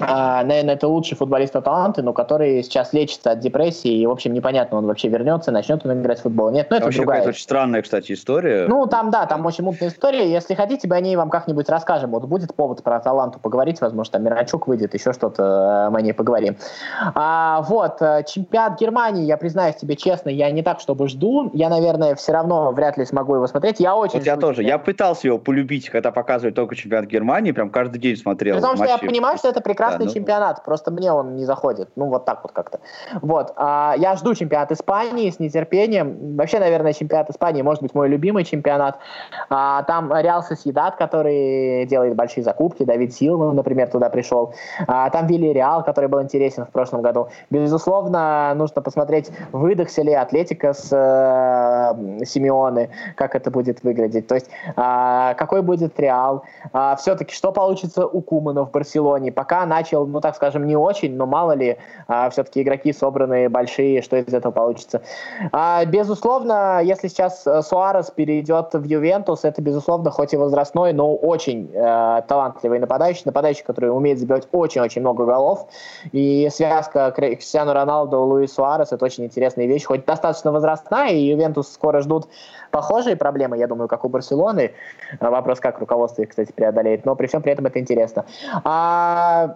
Speaker 3: а, наверное, это лучший футболист таланты, но который сейчас лечится от депрессии, и, в общем, непонятно, он вообще вернется, начнет он играть в футбол. Нет, ну это
Speaker 2: вообще
Speaker 3: другая.
Speaker 2: очень странная, кстати, история.
Speaker 3: Ну, там, да, там очень мутная история. Если хотите, мы о ней вам как-нибудь расскажем. Вот будет повод про таланту поговорить, возможно, там Миранчук выйдет, еще что-то э, мы о ней поговорим. А, вот, э, чемпионат Германии, я признаюсь тебе честно, я не так, чтобы жду. Я, наверное, все равно вряд ли смогу его смотреть. Я очень
Speaker 2: Вот я тоже. Я пытался его полюбить, когда показывали только чемпионат Германии, прям каждый день смотрел.
Speaker 3: Потому что я понимаю, что это прекрасный да, ну... чемпионат, просто мне он не заходит. Ну, вот так вот как-то. Вот. А, я жду чемпионат Испании с нетерпением. Вообще, наверное, чемпионат Испании может быть мой любимый чемпионат. А, там Реал Соседат, который делает большие закупки. Давид Силва, например, туда пришел. А, там Вилли Реал, который был интересен в прошлом году. Безусловно, нужно посмотреть, выдохся ли Атлетика с э, Симеоны, как это будет выглядеть. То есть, а, какой будет Реал. А, все-таки, что получится у Кумана в Барселоне. Пока начал, ну, так скажем, не очень, но мало ли, а, все-таки игроки собранные большие, что из этого получится. А, безусловно, если сейчас э, Суарес перейдет в Ювентус, это, безусловно, хоть и возрастной, но очень э, талантливый нападающий, нападающий, который умеет забивать очень-очень много голов. И связка Криштиану Роналду, Луис Суарес, это очень интересная вещь, хоть достаточно возрастная, и Ювентус скоро ждут похожие проблемы, я думаю, как у Барселоны. Вопрос, как руководство их, кстати, преодолеет, но при всем при этом это интересно. А,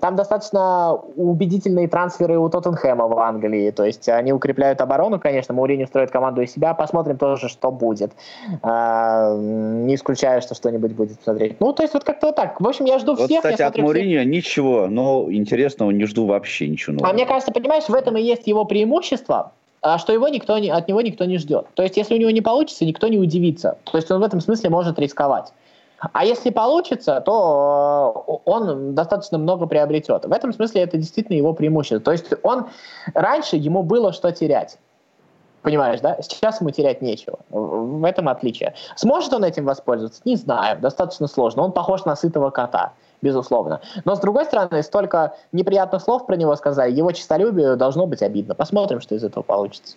Speaker 3: там достаточно убедительные трансферы у Тоттенхэма в Англии, то есть они укрепляют оборону, конечно, Маурини строит команду из себя, посмотрим тоже, что будет. А, не исключаю, что что-нибудь будет смотреть. Ну, то есть вот как-то так. В общем, я жду
Speaker 2: вот,
Speaker 3: всех.
Speaker 2: Кстати, от Маурини ничего, но интересного не жду вообще ничего нового.
Speaker 3: А мне кажется, понимаешь, в этом и есть его преимущество, а что его никто не, от него никто не ждет. То есть, если у него не получится, никто не удивится. То есть, он в этом смысле может рисковать. А если получится, то э, он достаточно много приобретет. В этом смысле это действительно его преимущество. То есть он раньше ему было что терять. Понимаешь, да? Сейчас ему терять нечего. В этом отличие. Сможет он этим воспользоваться? Не знаю. Достаточно сложно. Он похож на сытого кота безусловно. Но, с другой стороны, столько неприятных слов про него сказали, его честолюбию должно быть обидно. Посмотрим, что из этого получится.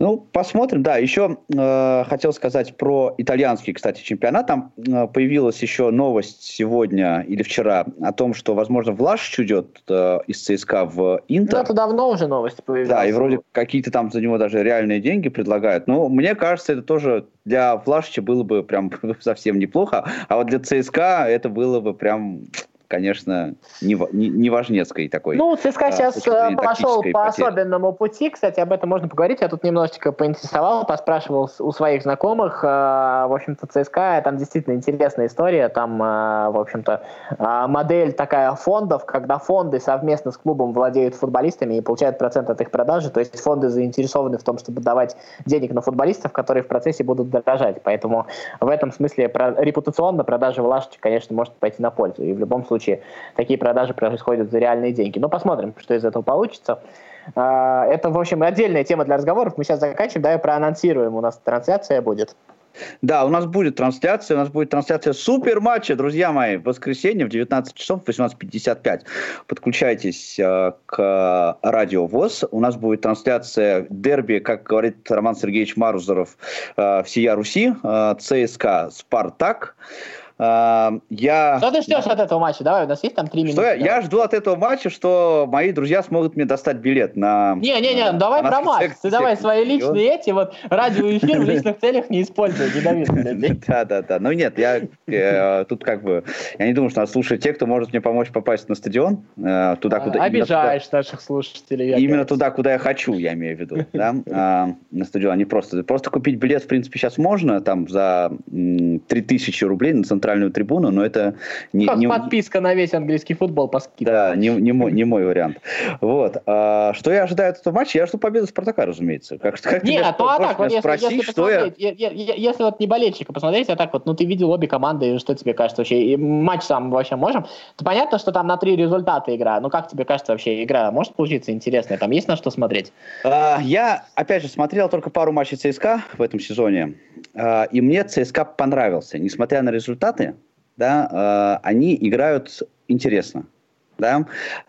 Speaker 2: Ну, посмотрим, да. Еще э, хотел сказать про итальянский, кстати, чемпионат. Там э, появилась еще новость сегодня или вчера о том, что, возможно, Влашич уйдет э, из ЦСКА в Интер. Ну,
Speaker 3: это давно уже новость появилась.
Speaker 2: Да, и вроде какие-то там за него даже реальные деньги предлагают. Но мне кажется, это тоже для Влашича было бы прям <laughs> совсем неплохо. А вот для ЦСКА это было бы прям конечно, не, не, не важнецкой такой.
Speaker 3: Ну, ЦСКА а, сейчас э, пошел по потери. особенному пути. Кстати, об этом можно поговорить. Я тут немножечко поинтересовал, поспрашивал у своих знакомых. Э, в общем-то, ЦСКА, там действительно интересная история. Там, э, в общем-то, модель такая фондов, когда фонды совместно с клубом владеют футболистами и получают процент от их продажи. То есть фонды заинтересованы в том, чтобы давать денег на футболистов, которые в процессе будут дорожать. Поэтому в этом смысле репутационно продажа Влашича, конечно, может пойти на пользу. И в любом случае случае такие продажи происходят за реальные деньги. Но посмотрим, что из этого получится. А, это, в общем, отдельная тема для разговоров. Мы сейчас заканчиваем, да, и проанонсируем. У нас трансляция будет.
Speaker 2: Да, у нас будет трансляция, у нас будет трансляция супер матча, друзья мои, в воскресенье в 19 часов 18.55. Подключайтесь э, к радио ВОЗ. У нас будет трансляция дерби, как говорит Роман Сергеевич Марузоров, э, всея Руси, э, ЦСКА «Спартак».
Speaker 3: Я... Что ты ждешь от этого матча? Давай, у нас есть там три минуты.
Speaker 2: Я, я жду от этого матча, что мои друзья смогут мне достать билет на...
Speaker 3: Не-не-не, давай про матч. Ты давай свои личные эти, вот радиоэфир в личных целях не используй, не <laughs>
Speaker 2: Да-да-да. Ну нет, я э, тут как бы... Я не думаю, что нас слушают те, кто может мне помочь попасть на стадион. Э, туда,
Speaker 3: куда... Обижаешь наших слушателей.
Speaker 2: Именно туда, куда я хочу, я имею в виду. <laughs> А, на стадион. Не просто... Просто купить билет, в принципе, сейчас можно. Там за 3000 рублей на центральном центральную трибуну, но это
Speaker 3: не... Как не... подписка на весь английский футбол по скидке.
Speaker 2: Да, не, не, мой, не мой вариант. Вот. А, что я ожидаю от этого матча? Я жду победу Спартака, разумеется. Как,
Speaker 3: как Нет, ну а так, вот если, если, что я... если вот не болельщика посмотреть, а так вот, ну ты видел обе команды, что тебе кажется вообще? И матч сам вообще можем? То понятно, что там на три результата игра, ну как тебе кажется вообще, игра может получиться интересная? Там есть на что смотреть?
Speaker 2: А, я, опять же, смотрел только пару матчей ЦСКА в этом сезоне, а, и мне ЦСКА понравился, несмотря на результаты, результаты, да, э, они играют интересно. Да.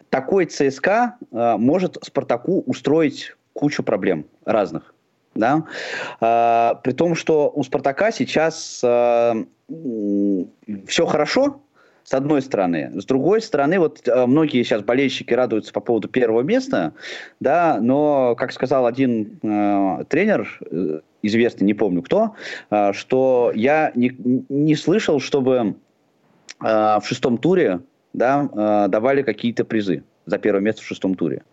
Speaker 2: Такой ЦСКА э, может Спартаку устроить кучу проблем разных. Да? Э, при том, что у Спартака сейчас э, все хорошо, с одной стороны. С другой стороны, вот э, многие сейчас болельщики радуются по поводу первого места, да, но, как сказал один э, тренер, э, известный, не помню кто, э, что я не, не слышал, чтобы э, в шестом туре да, э, давали какие-то призы за первое место в шестом туре.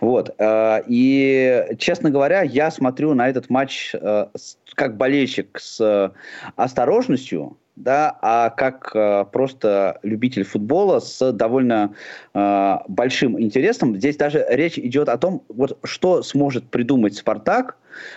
Speaker 2: Вот. Э, и, честно говоря, я смотрю на этот матч как болельщик с осторожностью, да, а как э, просто любитель футбола с довольно э, большим интересом. Здесь даже речь идет о том, вот что сможет придумать Спартак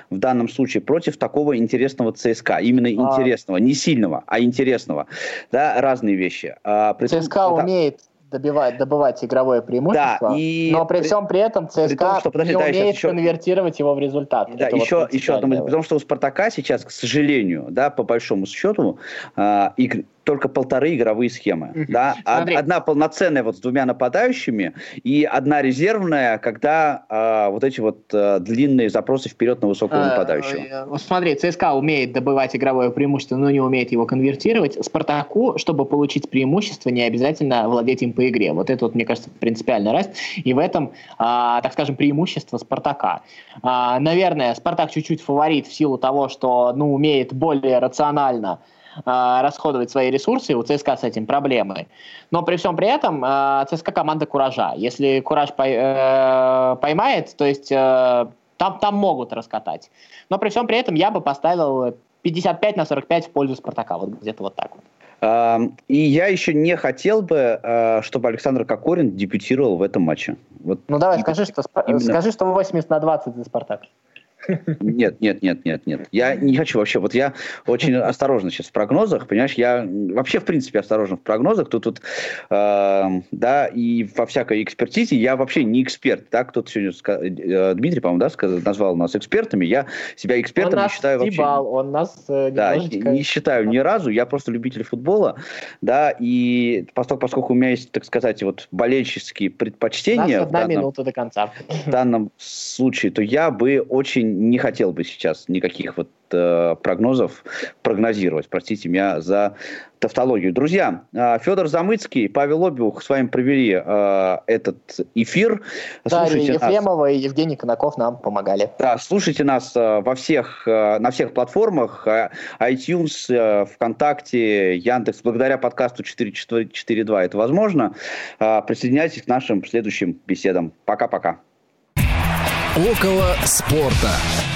Speaker 2: в данном случае против такого интересного ЦСКА. Именно а... интересного, не сильного, а интересного. Да, разные вещи.
Speaker 3: А, при ЦСКА умеет добивать, добывать игровое преимущество, да, и но при всем при этом ЦСКА при том, что, подожди, не да, умеет еще... конвертировать его в результат.
Speaker 2: Да, Это еще, вот еще одно, потому что у Спартака сейчас, к сожалению, да, по большому счету, э, и только полторы игровые схемы. Mm-hmm. Да? Одна полноценная вот с двумя нападающими и одна резервная, когда э, вот эти вот э, длинные запросы вперед на высокого а, нападающего.
Speaker 3: Вот смотри, ЦСКА умеет добывать игровое преимущество, но не умеет его конвертировать. Спартаку, чтобы получить преимущество, не обязательно владеть им по игре. Вот это вот, мне кажется, принципиальная разница. И в этом, э, так скажем, преимущество Спартака. Э, наверное, Спартак чуть-чуть фаворит в силу того, что ну, умеет более рационально а, расходовать свои ресурсы, у ЦСКА с этим проблемы. Но при всем при этом э, ЦСКА команда куража. Если кураж пой, э, поймает, то есть э, там, там могут раскатать. Но при всем при этом я бы поставил 55 на 45 в пользу Спартака. Вот где-то вот так вот.
Speaker 2: И я еще не хотел бы, чтобы Александр Кокорин дебютировал в этом матче.
Speaker 3: Вот ну давай, скажи, что, именно... скажи, что 80 на 20 за Спартак.
Speaker 2: Нет, нет, нет, нет, нет. Я не хочу вообще. Вот я очень <laughs> осторожно сейчас в прогнозах, понимаешь, я вообще в принципе осторожен в прогнозах. Тут, тут э, да, и во всякой экспертизе я вообще не эксперт. Да, кто-то сегодня, э, Дмитрий, по-моему, да, назвал нас экспертами. Я себя экспертом он не считаю вообще.
Speaker 3: он нас э,
Speaker 2: Да, не считаю ни разу. Я просто любитель футбола, да, и поскольку, поскольку у меня есть, так сказать, вот болельческие предпочтения.
Speaker 3: У нас одна данном, минута до конца.
Speaker 2: В данном случае, то я бы очень не хотел бы сейчас никаких вот э, прогнозов прогнозировать. Простите меня за тавтологию. Друзья, э, Федор Замыцкий, Павел Обиух с вами провели э, этот эфир.
Speaker 3: Да, слушайте Ефремова нас. и Евгений Конаков нам помогали.
Speaker 2: Да, слушайте нас э, во всех, э, на всех платформах. Э, iTunes, э, ВКонтакте, Яндекс. Благодаря подкасту 442 это возможно. Э, присоединяйтесь к нашим следующим беседам. Пока-пока.
Speaker 1: Около спорта.